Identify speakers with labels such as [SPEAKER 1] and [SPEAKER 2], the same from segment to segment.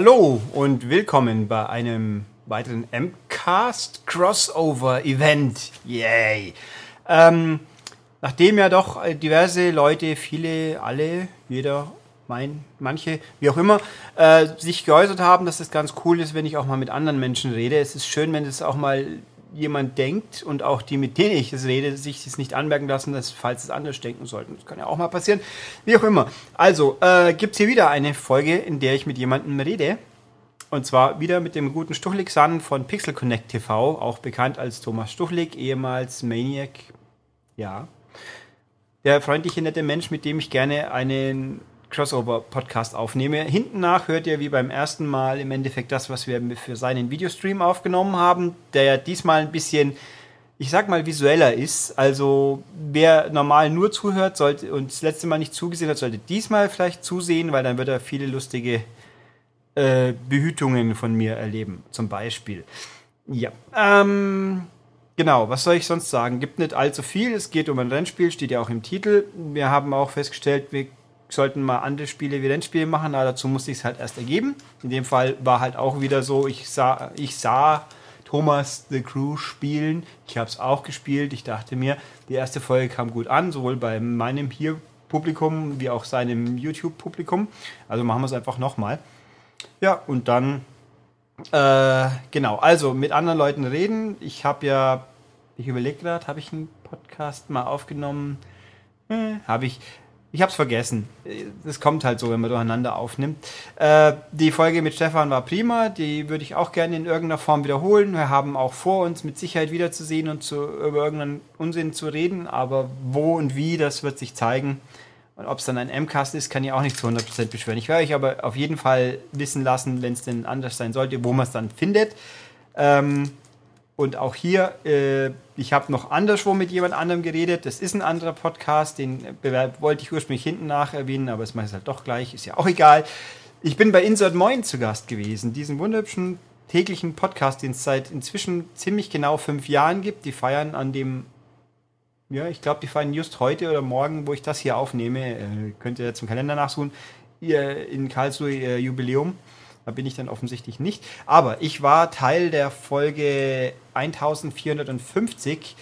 [SPEAKER 1] Hallo und willkommen bei einem weiteren MCAST Crossover Event. Yay! Ähm, nachdem ja doch diverse Leute, viele, alle, jeder, mein, manche, wie auch immer, äh, sich geäußert haben, dass es ganz cool ist, wenn ich auch mal mit anderen Menschen rede. Es ist schön, wenn es auch mal jemand denkt und auch die, mit denen ich es rede, sich das nicht anmerken lassen, dass falls es anders denken sollten. Das kann ja auch mal passieren. Wie auch immer. Also, äh, gibt es hier wieder eine Folge, in der ich mit jemandem rede. Und zwar wieder mit dem guten Stuchlik San von Pixel Connect TV, auch bekannt als Thomas Stuchlik, ehemals Maniac. Ja. Der freundliche, nette Mensch, mit dem ich gerne einen Crossover-Podcast aufnehme. Hinten nach hört ihr wie beim ersten Mal im Endeffekt das, was wir für seinen Videostream aufgenommen haben, der ja diesmal ein bisschen, ich sag mal, visueller ist. Also wer normal nur zuhört sollte und das letzte Mal nicht zugesehen hat, sollte diesmal vielleicht zusehen, weil dann wird er viele lustige äh, Behütungen von mir erleben, zum Beispiel. Ja. Ähm, genau, was soll ich sonst sagen? Gibt nicht allzu viel. Es geht um ein Rennspiel, steht ja auch im Titel. Wir haben auch festgestellt, wir sollten mal andere Spiele wie Rennspiele machen, aber dazu musste ich es halt erst ergeben. In dem Fall war halt auch wieder so, ich sah, ich sah Thomas The Crew spielen. Ich habe es auch gespielt. Ich dachte mir, die erste Folge kam gut an, sowohl bei meinem hier Publikum wie auch seinem YouTube-Publikum. Also machen wir es einfach nochmal. Ja, und dann, äh, genau, also mit anderen Leuten reden. Ich habe ja, ich überlege gerade, habe ich einen Podcast mal aufgenommen? Hm, habe ich. Ich habe es vergessen. Das kommt halt so, wenn man durcheinander aufnimmt. Äh, die Folge mit Stefan war prima. Die würde ich auch gerne in irgendeiner Form wiederholen. Wir haben auch vor, uns mit Sicherheit wiederzusehen und zu, über irgendeinen Unsinn zu reden. Aber wo und wie, das wird sich zeigen. Und ob es dann ein M-Cast ist, kann ich auch nicht zu 100% beschwören. Ich werde euch aber auf jeden Fall wissen lassen, wenn es denn anders sein sollte, wo man es dann findet. Ähm, und auch hier, äh, ich habe noch anderswo mit jemand anderem geredet. Das ist ein anderer Podcast, den wollte ich ursprünglich hinten nach erwähnen, aber es mache ich halt doch gleich, ist ja auch egal. Ich bin bei Insert Moin zu Gast gewesen, diesen wunderschönen täglichen Podcast, den es seit inzwischen ziemlich genau fünf Jahren gibt. Die feiern an dem, ja, ich glaube, die feiern just heute oder morgen, wo ich das hier aufnehme, äh, könnt ihr zum Kalender nachsuchen, ihr in Karlsruhe ihr Jubiläum. Da bin ich dann offensichtlich nicht. Aber ich war Teil der Folge 1450,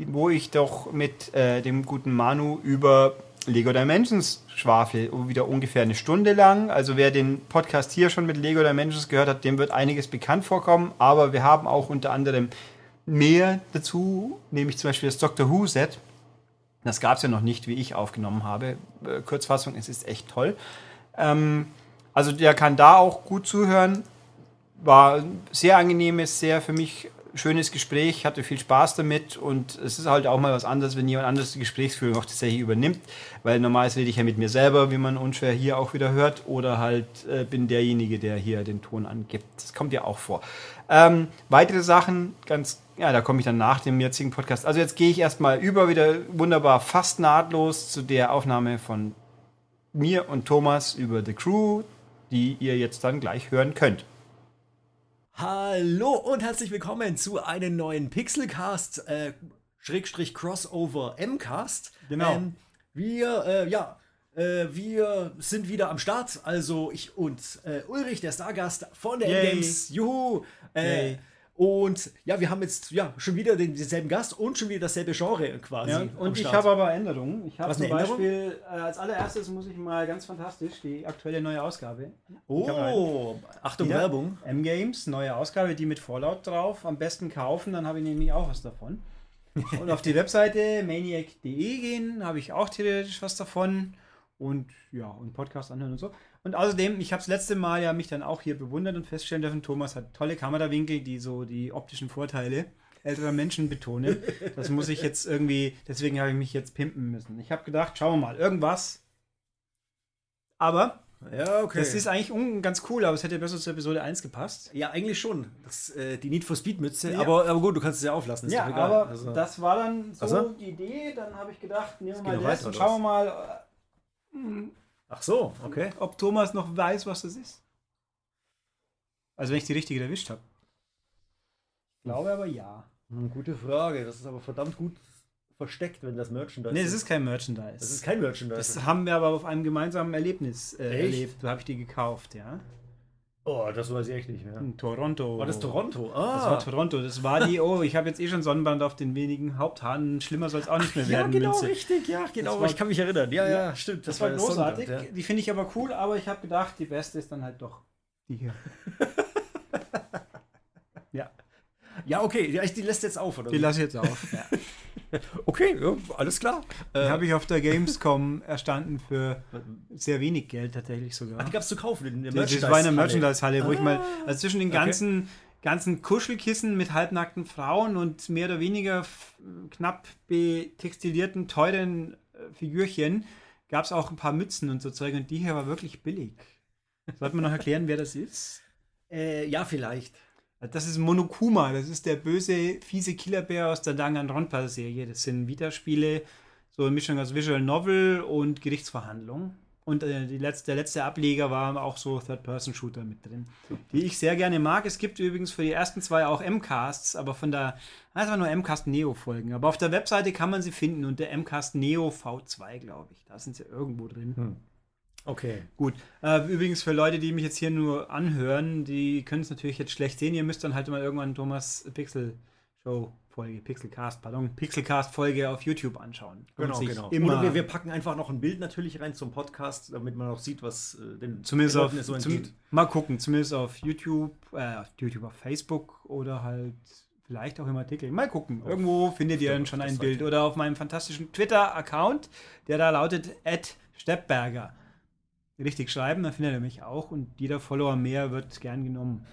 [SPEAKER 1] wo ich doch mit äh, dem guten Manu über Lego Dimensions schwafel. Wieder ungefähr eine Stunde lang. Also wer den Podcast hier schon mit Lego Dimensions gehört hat, dem wird einiges bekannt vorkommen. Aber wir haben auch unter anderem mehr dazu, nämlich zum Beispiel das Doctor Who Set. Das gab es ja noch nicht, wie ich aufgenommen habe. Äh, Kurzfassung, es ist echt toll. Ähm, also der kann da auch gut zuhören. War ein sehr angenehmes, sehr für mich schönes Gespräch, hatte viel Spaß damit und es ist halt auch mal was anderes, wenn jemand anderes die Gesprächsführung auch tatsächlich übernimmt, weil normalerweise rede ich ja mit mir selber, wie man unschwer hier auch wieder hört, oder halt äh, bin derjenige, der hier den Ton angibt. Das kommt ja auch vor. Ähm, weitere Sachen, ganz, ja, da komme ich dann nach dem jetzigen Podcast. Also jetzt gehe ich erstmal über wieder wunderbar fast nahtlos zu der Aufnahme von mir und Thomas über The Crew, die ihr jetzt dann gleich hören könnt.
[SPEAKER 2] Hallo und herzlich willkommen zu einem neuen Pixelcast, äh, Schrägstrich Crossover M-Cast.
[SPEAKER 1] Genau.
[SPEAKER 2] Ähm, wir, äh, ja, äh, wir sind wieder am Start. Also ich und äh, Ulrich, der Stargast von der
[SPEAKER 1] Yay.
[SPEAKER 2] M-Games. Juhu! Äh,
[SPEAKER 1] Yay.
[SPEAKER 2] Und ja, wir haben jetzt ja schon wieder den, denselben Gast und schon wieder dasselbe Genre quasi.
[SPEAKER 1] Ja, und ich habe aber Änderungen. Ich habe zum? Beispiel, äh, als allererstes muss ich mal ganz fantastisch die aktuelle neue Ausgabe.
[SPEAKER 2] Oh, Achtung,
[SPEAKER 1] Wieder
[SPEAKER 2] Werbung.
[SPEAKER 1] M-Games, neue Ausgabe, die mit Fallout drauf. Am besten kaufen, dann habe ich nämlich auch was davon. Und auf die Webseite maniac.de gehen, habe ich auch theoretisch was davon. Und ja, und Podcast anhören und so. Und außerdem, ich habe das letzte Mal ja mich dann auch hier bewundert und feststellen dürfen, Thomas hat tolle Kamerawinkel, die so die optischen Vorteile älterer Menschen betonen. Das muss ich jetzt irgendwie, deswegen habe ich mich jetzt pimpen müssen. Ich habe gedacht, schauen wir mal, irgendwas. Aber
[SPEAKER 2] Ja, okay.
[SPEAKER 1] das ist eigentlich ganz cool, aber es hätte besser zur Episode 1 gepasst.
[SPEAKER 2] Ja, eigentlich schon. Das, äh, die Need for Speed Mütze.
[SPEAKER 1] Ja.
[SPEAKER 2] Aber, aber gut, du kannst es ja auflassen.
[SPEAKER 1] Ja, aber
[SPEAKER 2] Also-
[SPEAKER 1] das war dann so
[SPEAKER 2] Ach so?
[SPEAKER 1] die Idee. Dann habe ich gedacht, nehmen wir mal das und schauen wir mal,
[SPEAKER 2] Ach so, okay.
[SPEAKER 1] ob Thomas noch weiß, was das ist. Also wenn ich die richtige erwischt habe. Ich glaube aber ja.
[SPEAKER 2] Hm, gute Frage. Das ist aber verdammt gut versteckt, wenn das Merchandise
[SPEAKER 1] Nee, es ist kein Merchandise.
[SPEAKER 2] Das ist kein Merchandise.
[SPEAKER 1] das haben wir aber auf einem gemeinsamen Erlebnis äh, erlebt. Da habe ich die gekauft, ja.
[SPEAKER 2] Oh, das weiß ich echt nicht mehr.
[SPEAKER 1] In Toronto.
[SPEAKER 2] War das Toronto? Ah.
[SPEAKER 1] Das war Toronto. Das war die, oh, ich habe jetzt eh schon Sonnenbrand auf den wenigen Haupthaaren. Schlimmer soll es auch nicht mehr
[SPEAKER 2] ja,
[SPEAKER 1] werden.
[SPEAKER 2] genau,
[SPEAKER 1] Münze.
[SPEAKER 2] richtig, ja, genau.
[SPEAKER 1] war-
[SPEAKER 2] ich kann mich erinnern. Ja, ja,
[SPEAKER 1] Ja,
[SPEAKER 2] stimmt.
[SPEAKER 1] Das war großartig.
[SPEAKER 2] Sonnenbrand,
[SPEAKER 1] Die finde ich aber cool, aber ich habe gedacht, die beste ist dann halt doch die hier. ja,
[SPEAKER 2] Ja, okay, ja, die lässt jetzt auf, oder?
[SPEAKER 1] die lasse ich jetzt auf. Ja.
[SPEAKER 2] Okay, ja, alles klar.
[SPEAKER 1] Die
[SPEAKER 2] Äh,
[SPEAKER 1] habe ich auf der Gamescom erstanden für sehr wenig Geld tatsächlich sogar.
[SPEAKER 2] die gab es zu kaufen in der
[SPEAKER 1] Das war in der
[SPEAKER 2] Merchandise-Halle.
[SPEAKER 1] Wo ich mal,
[SPEAKER 2] Ah,
[SPEAKER 1] also zwischen den
[SPEAKER 2] okay.
[SPEAKER 1] ganzen, ganzen Kuschelkissen mit halbnackten Frauen und mehr oder weniger knapp betextilierten, teuren äh, Figürchen gab es auch ein paar Mützen und so Zeug und die hier war wirklich billig. Sollte man noch erklären, wer das ist?
[SPEAKER 2] Äh, ja, vielleicht.
[SPEAKER 1] Das ist Monokuma, das ist der böse, fiese Killerbär aus der Danganronpa-Serie. Das sind Vita-Spiele, so eine Mischung aus Visual Novel und Gerichtsverhandlung. Und äh, letzte, der letzte Ableger war auch so Third-Person-Shooter mit drin, die ich sehr gerne mag. Es gibt übrigens für die ersten zwei auch M-Casts, aber von der, waren nur M-Cast Neo-Folgen. Aber auf der Webseite kann man sie finden unter M-Cast Neo V2, glaube ich. Da sind sie irgendwo drin.
[SPEAKER 2] Okay.
[SPEAKER 1] Gut. Äh, übrigens für Leute, die mich jetzt hier nur anhören, die können es natürlich jetzt schlecht sehen. Ihr müsst dann halt mal irgendwann Thomas Pixel Show Folge, Pixelcast, pardon, Pixelcast Folge auf YouTube anschauen.
[SPEAKER 2] Genau, genau.
[SPEAKER 1] Immer.
[SPEAKER 2] Wir, wir packen einfach noch ein Bild natürlich rein zum Podcast, damit man auch sieht, was äh, den
[SPEAKER 1] zumindest
[SPEAKER 2] den
[SPEAKER 1] auf,
[SPEAKER 2] so
[SPEAKER 1] zum, mal gucken, zumindest auf YouTube, äh, auf YouTube, auf Facebook oder halt vielleicht auch im Artikel. Mal gucken. Irgendwo findet ihr dann schon ein Bild oder auf meinem fantastischen Twitter-Account, der da lautet @steppberger. Richtig schreiben, dann findet er mich auch und jeder Follower mehr wird gern genommen.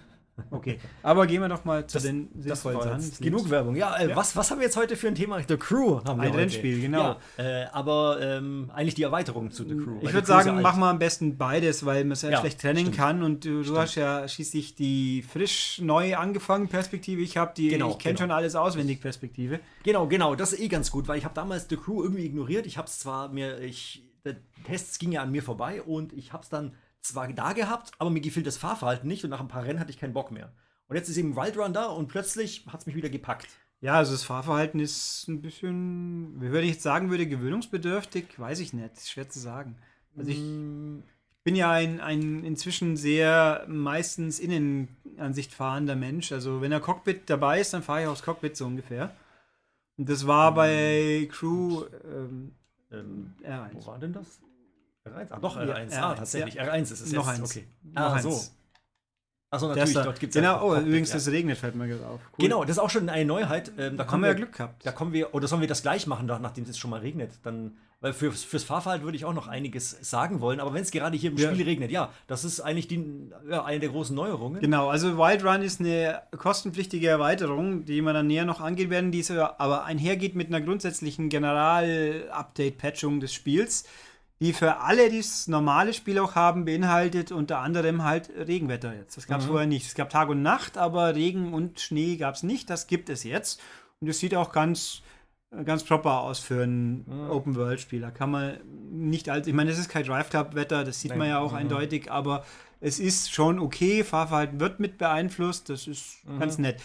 [SPEAKER 1] Okay, aber gehen wir doch mal zu den
[SPEAKER 2] Das
[SPEAKER 1] sinnvollen Sachen.
[SPEAKER 2] jetzt genug Werbung. Ja, äh,
[SPEAKER 1] Ja.
[SPEAKER 2] Was, was haben wir jetzt heute für ein Thema? The Crew haben wir
[SPEAKER 1] Ein
[SPEAKER 2] heute.
[SPEAKER 1] Rennspiel, genau.
[SPEAKER 2] Ja, äh, aber ähm, eigentlich die Erweiterung zu The Crew.
[SPEAKER 1] Ich würde sagen, mach mal am besten beides, weil man es ja,
[SPEAKER 2] Ja,
[SPEAKER 1] schlecht trennen
[SPEAKER 2] stimmt.
[SPEAKER 1] kann. Und du, du hast ja schließlich die frisch neu angefangen Perspektive. Ich habe die,
[SPEAKER 2] Genau,
[SPEAKER 1] ich kenne
[SPEAKER 2] genau.
[SPEAKER 1] schon alles auswendig Perspektive.
[SPEAKER 2] Genau, genau, das ist eh ganz gut, weil ich habe damals The Crew irgendwie ignoriert. Ich habe es zwar mir, ich, der Test ging ja an mir vorbei und ich habe es dann zwar da gehabt, aber mir gefiel das Fahrverhalten nicht und nach ein paar Rennen hatte ich keinen Bock mehr. Und jetzt ist eben Wild Run da und plötzlich hat es mich wieder gepackt.
[SPEAKER 1] Ja, also das Fahrverhalten ist ein bisschen, wie würde ich jetzt sagen würde, gewöhnungsbedürftig, weiß ich nicht. Ist schwer zu sagen. Also ich
[SPEAKER 2] Mm,
[SPEAKER 1] bin ja ein, ein inzwischen sehr meistens Innenansicht fahrender Mensch. Also wenn der Cockpit dabei ist, dann fahre ich aufs Cockpit so ungefähr. Und das war bei Crew ähm,
[SPEAKER 2] ähm,
[SPEAKER 1] R1.
[SPEAKER 2] wo war denn das? R1? Ah, doch,
[SPEAKER 1] Ja,
[SPEAKER 2] R1. ah,
[SPEAKER 1] R1,
[SPEAKER 2] tatsächlich.
[SPEAKER 1] ja.
[SPEAKER 2] R1 ist es
[SPEAKER 1] Noch
[SPEAKER 2] jetzt.
[SPEAKER 1] eins.
[SPEAKER 2] Okay.
[SPEAKER 1] Noch
[SPEAKER 2] Ah,
[SPEAKER 1] eins.
[SPEAKER 2] so. Achso, natürlich,
[SPEAKER 1] da.
[SPEAKER 2] dort gibt es
[SPEAKER 1] Genau, oh, übrigens, das regnet, fällt mir gerade auf. Cool.
[SPEAKER 2] Genau, das ist auch schon eine Neuheit. Ähm, da
[SPEAKER 1] haben
[SPEAKER 2] kommen
[SPEAKER 1] wir ja Glück gehabt.
[SPEAKER 2] Da kommen wir, oder sollen wir das gleich machen, nach- nachdem es schon mal regnet? Dann, weil für, fürs Fahrverhalten würde ich auch noch einiges sagen wollen, aber wenn es gerade hier im
[SPEAKER 1] Ja.
[SPEAKER 2] Spiel regnet, ja, das ist eigentlich die, ja, eine der großen Neuerungen.
[SPEAKER 1] Genau, also Wild Run ist eine kostenpflichtige Erweiterung, die wir dann näher noch angehen werden, die aber einhergeht mit einer grundsätzlichen General-Update-Patchung des Spiels, die für alle, die das normale Spiel auch haben, beinhaltet unter anderem halt Regenwetter jetzt. Das gab es vorher nicht. Es gab Tag und Nacht, aber Regen und Schnee gab es nicht. Das gibt es jetzt. Und es sieht auch ganz, ganz proper aus für ein Open-World-Spiel. Da kann man nicht als, ich meine, das ist kein Drive Club-Wetter, das sieht man
[SPEAKER 2] Nein.
[SPEAKER 1] ja auch eindeutig, aber es ist schon okay. Fahrverhalten wird mit beeinflusst. Das ist ganz nett.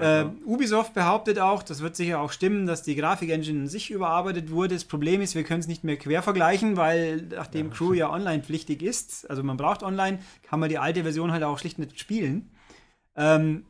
[SPEAKER 1] Äh,
[SPEAKER 2] ja.
[SPEAKER 1] Ubisoft behauptet auch, das wird sicher auch stimmen, dass die Grafikengine in sich überarbeitet wurde. Das Problem ist, wir können es nicht mehr quer vergleichen, weil nachdem Crew ja online pflichtig ist, also man braucht online, kann man die alte Version halt auch schlicht nicht spielen. Ähm,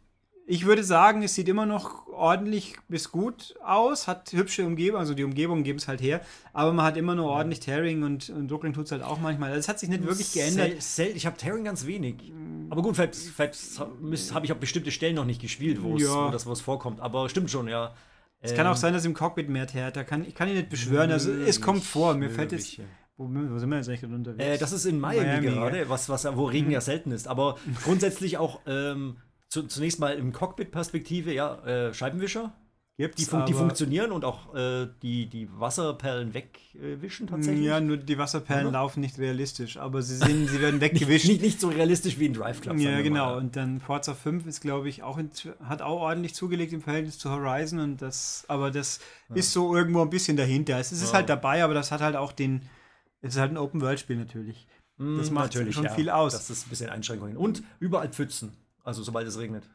[SPEAKER 1] ich würde sagen, es sieht immer noch ordentlich bis gut aus, hat hübsche Umgebung, also die Umgebung geben es halt her, aber man hat immer nur ordentlich Tearing und, und Ruckling tut es halt auch manchmal. Also es hat sich nicht wirklich geändert.
[SPEAKER 2] Sel ich habe Tearing ganz wenig. Aber gut, vielleicht, vielleicht habe ich auch bestimmte Stellen noch nicht gespielt, wo es-
[SPEAKER 1] Ja.
[SPEAKER 2] das vorkommt. Aber stimmt schon, ja.
[SPEAKER 1] Es kann auch sein, dass im Cockpit mehr. Da kann, ich kann ihn nicht beschwören. Also es kommt vor. Mir fällt es. Wo, wo sind wir jetzt eigentlich gerade unterwegs?
[SPEAKER 2] Äh, das ist in Miami,
[SPEAKER 1] Miami,
[SPEAKER 2] gerade, was, was, wo Regen ja selten ist. Aber grundsätzlich auch ähm, zu, zunächst mal im Cockpit-Perspektive, ja, äh, Scheibenwischer.
[SPEAKER 1] Gibt's,
[SPEAKER 2] Die, fun die funktionieren und auch äh, die, die Wasserperlen wegwischen tatsächlich.
[SPEAKER 1] Ja, nur die Wasserperlen
[SPEAKER 2] Oder?
[SPEAKER 1] laufen nicht realistisch, aber sie, sind, sie werden weggewischt.
[SPEAKER 2] nicht, nicht so realistisch wie in Drive Club.
[SPEAKER 1] ja, genau.
[SPEAKER 2] mal.
[SPEAKER 1] Und dann Forza 5 ist, glaube ich, auch in, hat auch ordentlich zugelegt im Verhältnis zu Horizon. Und das, aber das ist so irgendwo ein bisschen dahinter. Es ist
[SPEAKER 2] Ja.
[SPEAKER 1] halt dabei, aber das hat halt auch den. Es ist halt ein Open-World-Spiel natürlich. Das
[SPEAKER 2] Mm,
[SPEAKER 1] macht schon viel aus.
[SPEAKER 2] Das ist ein bisschen Einschränkungen. Und überall Pfützen. Also sobald es regnet.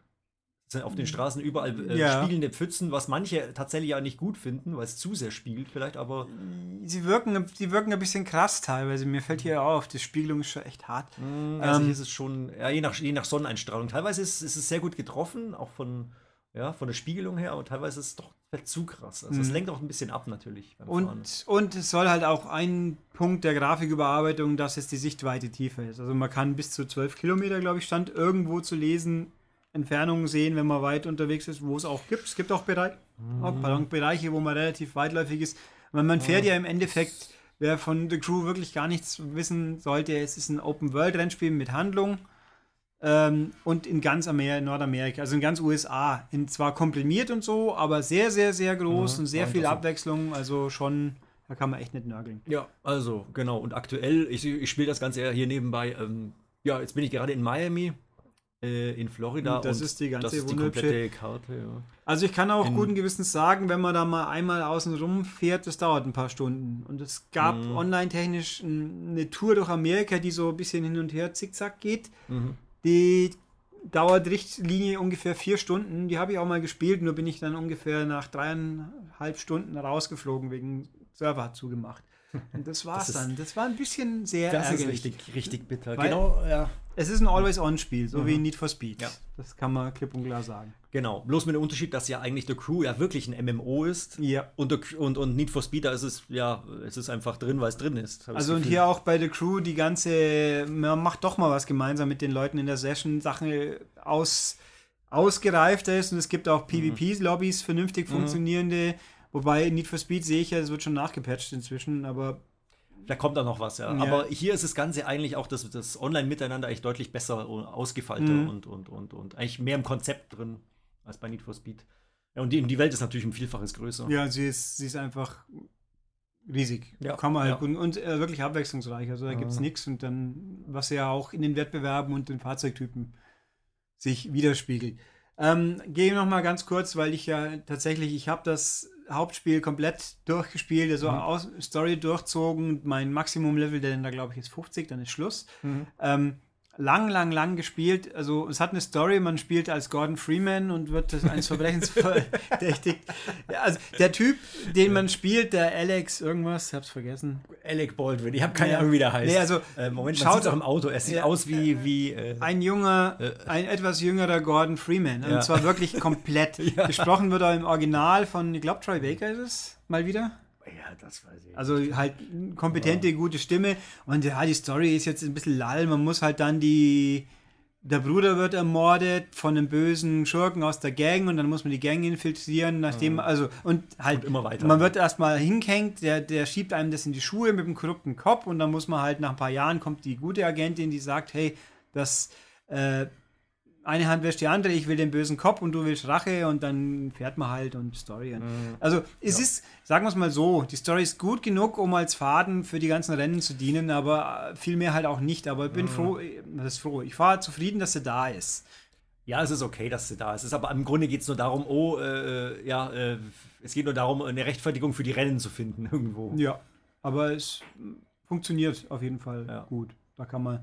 [SPEAKER 2] sind auf den Straßen überall äh,
[SPEAKER 1] Ja.
[SPEAKER 2] spiegelnde Pfützen, was manche tatsächlich ja nicht gut finden, weil es zu sehr spiegelt vielleicht, aber
[SPEAKER 1] Sie wirken, sie wirken ein bisschen krass teilweise. Mir fällt hier auf, die Spiegelung ist schon echt hart.
[SPEAKER 2] also
[SPEAKER 1] Ähm,
[SPEAKER 2] hier ist es schon, ja, je nach, je nach Sonneneinstrahlung. Teilweise ist, ist es sehr gut getroffen, auch von, ja, von der Spiegelung her, aber teilweise ist es doch vielleicht zu krass. Also es lenkt auch ein bisschen ab natürlich Fahren.
[SPEAKER 1] Mhm. Und, und es soll halt auch ein Punkt der Grafiküberarbeitung, dass jetzt die Sichtweite tiefer ist. Also man kann bis zu 12 Kilometer, glaube ich, stand irgendwo zu lesen, Entfernungen sehen, wenn man weit unterwegs ist, wo es auch gibt. Es gibt auch, Bereich, auch pardon, Bereiche, wo man relativ weitläufig ist. Weil man fährt ja im Endeffekt, wer von The Crew wirklich gar nichts wissen sollte, es ist ein Open-World-Rennspiel mit Handlung. Ähm, und in ganz Amer Nordamerika, also in ganz USA. In zwar komprimiert und so, aber sehr, sehr, sehr groß und sehr viel. Abwechslung. Also schon, da kann man echt nicht nörgeln.
[SPEAKER 2] Ja, also genau. Und aktuell, ich, ich spiele das Ganze ja hier nebenbei. Ähm, ja, jetzt bin ich gerade in Miami, äh, in Florida.
[SPEAKER 1] Und das ist die ganze
[SPEAKER 2] das ist die komplette Karte. Ja.
[SPEAKER 1] Also ich kann auch
[SPEAKER 2] In-
[SPEAKER 1] guten Gewissens sagen, wenn man da mal einmal außen rum fährt, das dauert ein paar Stunden. Und es gab
[SPEAKER 2] Mhm.
[SPEAKER 1] online-technisch eine Tour durch Amerika, die so ein bisschen hin und her zickzack geht.
[SPEAKER 2] Mhm.
[SPEAKER 1] Die dauert Richtlinie ungefähr vier Stunden. Die habe ich auch mal gespielt, nur bin ich dann ungefähr nach dreieinhalb Stunden rausgeflogen, wegen Server hat zugemacht. Und das war's
[SPEAKER 2] Das ist-
[SPEAKER 1] dann. Das war ein bisschen sehr
[SPEAKER 2] Das ist
[SPEAKER 1] ärgerlich.
[SPEAKER 2] richtig, richtig bitter.
[SPEAKER 1] Weil-
[SPEAKER 2] genau, ja.
[SPEAKER 1] Es ist ein Always-On-Spiel, so wie Need for Speed.
[SPEAKER 2] Ja.
[SPEAKER 1] Das kann man klipp und klar sagen.
[SPEAKER 2] Genau. Bloß mit dem Unterschied, dass ja eigentlich The Crew ja wirklich ein MMO ist.
[SPEAKER 1] Ja.
[SPEAKER 2] Und, The- und, und Need for Speed, da ist es, ja, es ist einfach drin, weil es drin ist.
[SPEAKER 1] Also und hier auch bei The Crew die ganze, man macht doch mal was gemeinsam mit den Leuten in der Session, Sachen aus, ausgereifter ist und es gibt auch PvP-Lobbys, vernünftig funktionierende, wobei Need for Speed sehe ich ja, es wird schon nachgepatcht inzwischen, aber
[SPEAKER 2] Da kommt da noch was, ja.
[SPEAKER 1] Ja.
[SPEAKER 2] Aber hier ist das Ganze eigentlich auch das, das Online-Miteinander eigentlich deutlich besser und ausgefeilter
[SPEAKER 1] Mhm.
[SPEAKER 2] und, und, und, und eigentlich mehr im Konzept drin als bei Need for Speed. Ja, und die, die Welt ist natürlich um Vielfaches größer.
[SPEAKER 1] ja, sie ist, sie ist einfach riesig.
[SPEAKER 2] Ja,
[SPEAKER 1] Kann man halt
[SPEAKER 2] ja.
[SPEAKER 1] gut und äh, wirklich abwechslungsreich, also da gibt es
[SPEAKER 2] Mhm.
[SPEAKER 1] nichts und dann, was ja auch in den Wettbewerben und den Fahrzeugtypen sich widerspiegelt. Ähm, gehe noch mal ganz kurz, weil ich ja tatsächlich, ich habe das Hauptspiel komplett durchgespielt, also
[SPEAKER 2] Mhm.
[SPEAKER 1] aus, Story durchzogen. Mein Maximum-Level, der denn da glaube ich ist 50, dann ist Schluss.
[SPEAKER 2] Mhm.
[SPEAKER 1] Ähm, lang, lang, lang gespielt. Also es hat eine Story, man spielt als Gordon Freeman und wird eines Verbrechens verdächtigt. Ja, also der Typ, den man spielt, der Alex irgendwas, ich hab's vergessen.
[SPEAKER 2] Alec Baldwin, ich habe keine
[SPEAKER 1] Ja.
[SPEAKER 2] Ahnung, wie der heißt.
[SPEAKER 1] Nee, also,
[SPEAKER 2] äh, Moment,
[SPEAKER 1] schaut-
[SPEAKER 2] man sieht auch im Auto. Er sieht
[SPEAKER 1] Ja.
[SPEAKER 2] aus wie, wie äh,
[SPEAKER 1] Ein junger, ein etwas jüngerer Gordon Freeman. Und zwar wirklich komplett. Gesprochen wird er im Original von, ich glaube, Troy Baker ist es, mal wieder.
[SPEAKER 2] Ja, das weiß ich.
[SPEAKER 1] Also halt kompetente, gute Stimme. Und ja, die Story ist jetzt ein bisschen lall. Man muss halt dann die. Der Bruder wird ermordet von einem bösen Schurken aus der Gang und dann muss man die Gang infiltrieren, nachdem, also, und halt
[SPEAKER 2] Und immer weiter.
[SPEAKER 1] Man wird erstmal hingehängt, der, der schiebt einem das in die Schuhe mit dem korrupten Kopf und dann muss man halt nach ein paar Jahren kommt die gute Agentin, die sagt, hey, das äh, eine Hand wäscht die andere, ich will den bösen Kopf und du willst Rache und dann fährt man halt und Story. Und Also es ist, sagen wir es mal so, die Story ist gut genug, um als Faden für die ganzen Rennen zu dienen, aber äh, viel mehr halt auch nicht. Aber ich bin froh, äh, das ist froh. Ich war zufrieden, dass sie da ist.
[SPEAKER 2] Ja, es ist okay, dass sie da ist. Es ist aber im Grunde geht es nur darum, oh, äh, ja, äh, es geht nur darum, eine Rechtfertigung für die Rennen zu finden irgendwo.
[SPEAKER 1] Ja, aber es mm, funktioniert auf jeden Fall
[SPEAKER 2] Ja.
[SPEAKER 1] gut. Da kann man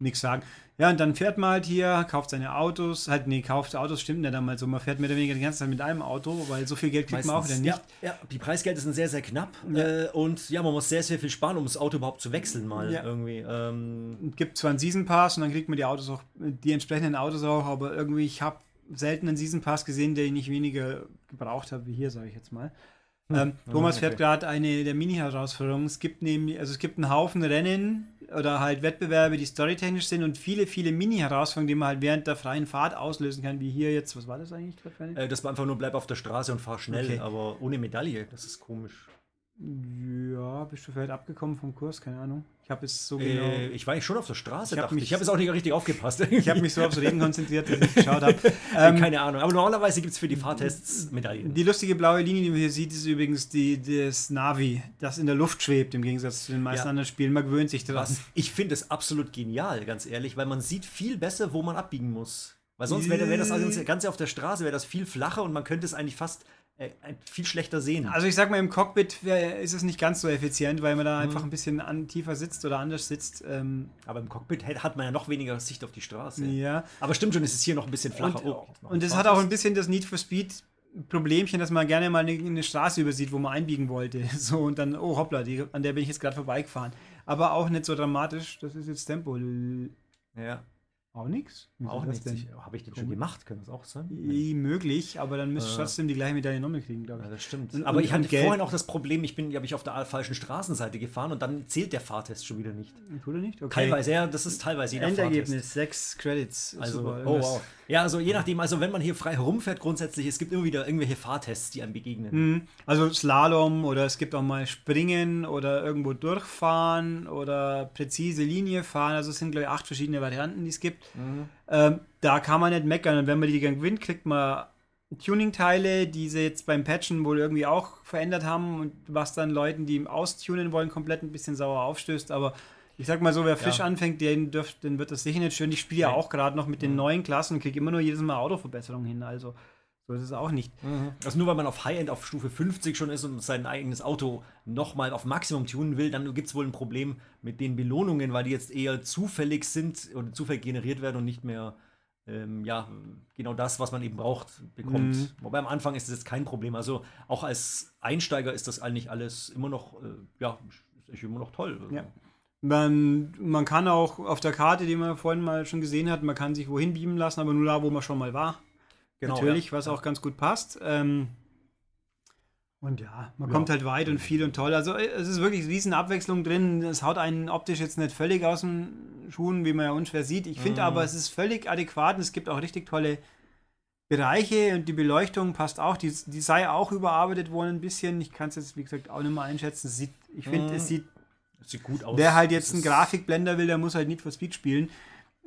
[SPEAKER 1] nichts sagen. Ja, und dann fährt man halt hier, kauft seine Autos, halt, nee, kauft Autos stimmt nicht einmal so. Man fährt mehr oder weniger die ganze Zeit mit einem Auto, weil so viel Geld kriegt man auch wieder nicht.
[SPEAKER 2] Ja, ja, die Preisgelder sind sehr, sehr knapp. Äh, und ja, man muss sehr, sehr viel sparen, um das Auto überhaupt zu wechseln mal
[SPEAKER 1] Ja.
[SPEAKER 2] irgendwie. Ähm,
[SPEAKER 1] Es gibt zwar einen Season Pass und dann kriegt man die Autos auch, die entsprechenden Autos auch, aber irgendwie, ich habe selten einen Season Pass gesehen, der nicht weniger gebraucht hat wie hier, sage ich jetzt mal. Ähm, Thomas fährt
[SPEAKER 2] Hm. okay.
[SPEAKER 1] gerade eine der Mini-Herausforderungen. Es gibt nämlich, also es gibt einen Haufen Rennen oder halt Wettbewerbe, die storytechnisch sind und viele, viele Mini-Herausforderungen, die man halt während der freien Fahrt auslösen kann, wie hier jetzt, was war das eigentlich gerade
[SPEAKER 2] äh, dass man einfach nur bleib auf der Straße und fahr schnell,
[SPEAKER 1] Okay.
[SPEAKER 2] aber ohne Medaille. Das ist komisch.
[SPEAKER 1] Ja, bist du vielleicht abgekommen vom Kurs, keine Ahnung. Ich habe es so genau.
[SPEAKER 2] Äh, ich war eigentlich schon auf der Straße,
[SPEAKER 1] Ich
[SPEAKER 2] dachte
[SPEAKER 1] mich-
[SPEAKER 2] ich. Ich habe es auch nicht richtig aufgepasst.
[SPEAKER 1] ich habe mich so aufs Reden konzentriert, dass ich geschaut habe. Ähm,
[SPEAKER 2] Keine Ahnung. Aber normalerweise gibt es für die Fahrtests Medaillen.
[SPEAKER 1] Die lustige blaue Linie, die man hier sieht, ist übrigens die, das Navi, das in der Luft schwebt, im Gegensatz zu den meisten
[SPEAKER 2] Ja.
[SPEAKER 1] anderen Spielen. Man gewöhnt sich.
[SPEAKER 2] Was ich finde es absolut genial, ganz ehrlich, weil man sieht viel besser, wo man abbiegen muss. Weil sonst wäre wär das Ganze- Ganze auf der Straße, wäre das viel flacher und man könnte es eigentlich fast äh, viel schlechter sehen.
[SPEAKER 1] Also ich sag mal, im Cockpit ist es nicht ganz so effizient, weil man da einfach ein bisschen an, tiefer sitzt oder anders sitzt. Ähm,
[SPEAKER 2] Aber im Cockpit hat man ja noch weniger Sicht auf die Straße.
[SPEAKER 1] ja.
[SPEAKER 2] Aber stimmt schon, es ist hier noch ein bisschen flacher.
[SPEAKER 1] Und,
[SPEAKER 2] Oh, noch
[SPEAKER 1] und es hat auch ein bisschen das Need for Speed Problemchen, dass man gerne mal eine, eine Straße übersieht, wo man einbiegen wollte. So und dann, oh hoppla, die, an der bin ich jetzt gerade vorbeigefahren. Aber auch nicht so dramatisch. Das ist jetzt Tempo.
[SPEAKER 2] Ja,
[SPEAKER 1] Auch nichts?
[SPEAKER 2] auch nicht. Habe ich den schon gemacht? Kann das auch sein?
[SPEAKER 1] Möglich, aber dann müsst ihr
[SPEAKER 2] Äh.
[SPEAKER 1] trotzdem die gleiche Medaille nochmal kriegen, glaube
[SPEAKER 2] Ja,
[SPEAKER 1] ich.
[SPEAKER 2] das stimmt.
[SPEAKER 1] Und-
[SPEAKER 2] Aber
[SPEAKER 1] und-
[SPEAKER 2] ich hatte
[SPEAKER 1] Geld-
[SPEAKER 2] vorhin auch das Problem, ich bin, glaube ich, auf der falschen Straßenseite gefahren und dann zählt der Fahrtest schon wieder nicht.
[SPEAKER 1] Tut er nicht? Okay.
[SPEAKER 2] Teilweise, ja, das ist teilweise jeder Fahrtest.
[SPEAKER 1] Endergebnis, sechs Credits.
[SPEAKER 2] Also,
[SPEAKER 1] Super,
[SPEAKER 2] oh wow. Ja, also je nachdem, also wenn man hier frei herumfährt, grundsätzlich, es gibt immer wieder irgendwelche Fahrtests, die einem begegnen.
[SPEAKER 1] Mhm. Also Slalom oder es gibt auch mal Springen oder irgendwo durchfahren oder präzise Linie fahren. Also es sind, glaube ich, acht verschiedene Varianten, die es gibt. Ähm, da kann man nicht meckern. Und wenn man die gewinnt, kriegt man Tuning-Teile, die sie jetzt beim Patchen wohl irgendwie auch verändert haben und was dann Leuten, die austunen wollen, komplett ein bisschen sauer aufstößt. Aber ich sag mal so, wer frisch
[SPEAKER 2] Ja.
[SPEAKER 1] anfängt, den, dürft, den wird das sicher nicht schön. Ich spiele ja auch gerade noch mit den neuen Klassen und kriege immer nur jedes Mal Autoverbesserungen hin. Also so ist es auch nicht.
[SPEAKER 2] Also nur weil man auf High-End auf Stufe 50 schon ist und sein eigenes Auto nochmal auf Maximum tunen will, dann gibt es wohl ein Problem mit den Belohnungen, weil die jetzt eher zufällig sind oder zufällig generiert werden und nicht mehr ähm, ja, genau das, was man eben braucht, bekommt.
[SPEAKER 1] Mhm.
[SPEAKER 2] Wobei am Anfang ist das jetzt kein Problem. Also auch als Einsteiger ist das eigentlich alles immer noch, äh, ja, ist immer noch toll. Also,
[SPEAKER 1] Ja. Man, man kann auch auf der Karte, die man vorhin mal schon gesehen hat, man kann sich wohin beamen lassen, aber nur da, wo man schon mal war.
[SPEAKER 2] Genau,
[SPEAKER 1] Natürlich,
[SPEAKER 2] ja.
[SPEAKER 1] was auch ganz gut passt. Ähm, und ja, man
[SPEAKER 2] Ja.
[SPEAKER 1] kommt halt weit und viel und toll. Also äh, es ist wirklich riesen Abwechslung drin. Es haut einen optisch jetzt nicht völlig aus den Schuhen, wie man ja unschwer sieht. Ich finde
[SPEAKER 2] Mhm.
[SPEAKER 1] aber, es ist völlig adäquat und es gibt auch richtig tolle Bereiche und die Beleuchtung passt auch. Die, die sei auch überarbeitet worden ein bisschen. Ich kann es jetzt, wie gesagt, auch nicht mal einschätzen. Es sieht, ich finde,
[SPEAKER 2] Mhm.
[SPEAKER 1] es sieht
[SPEAKER 2] Das sieht gut aus.
[SPEAKER 1] Wer halt jetzt einen Grafikblender will, der muss halt Need for Speed spielen.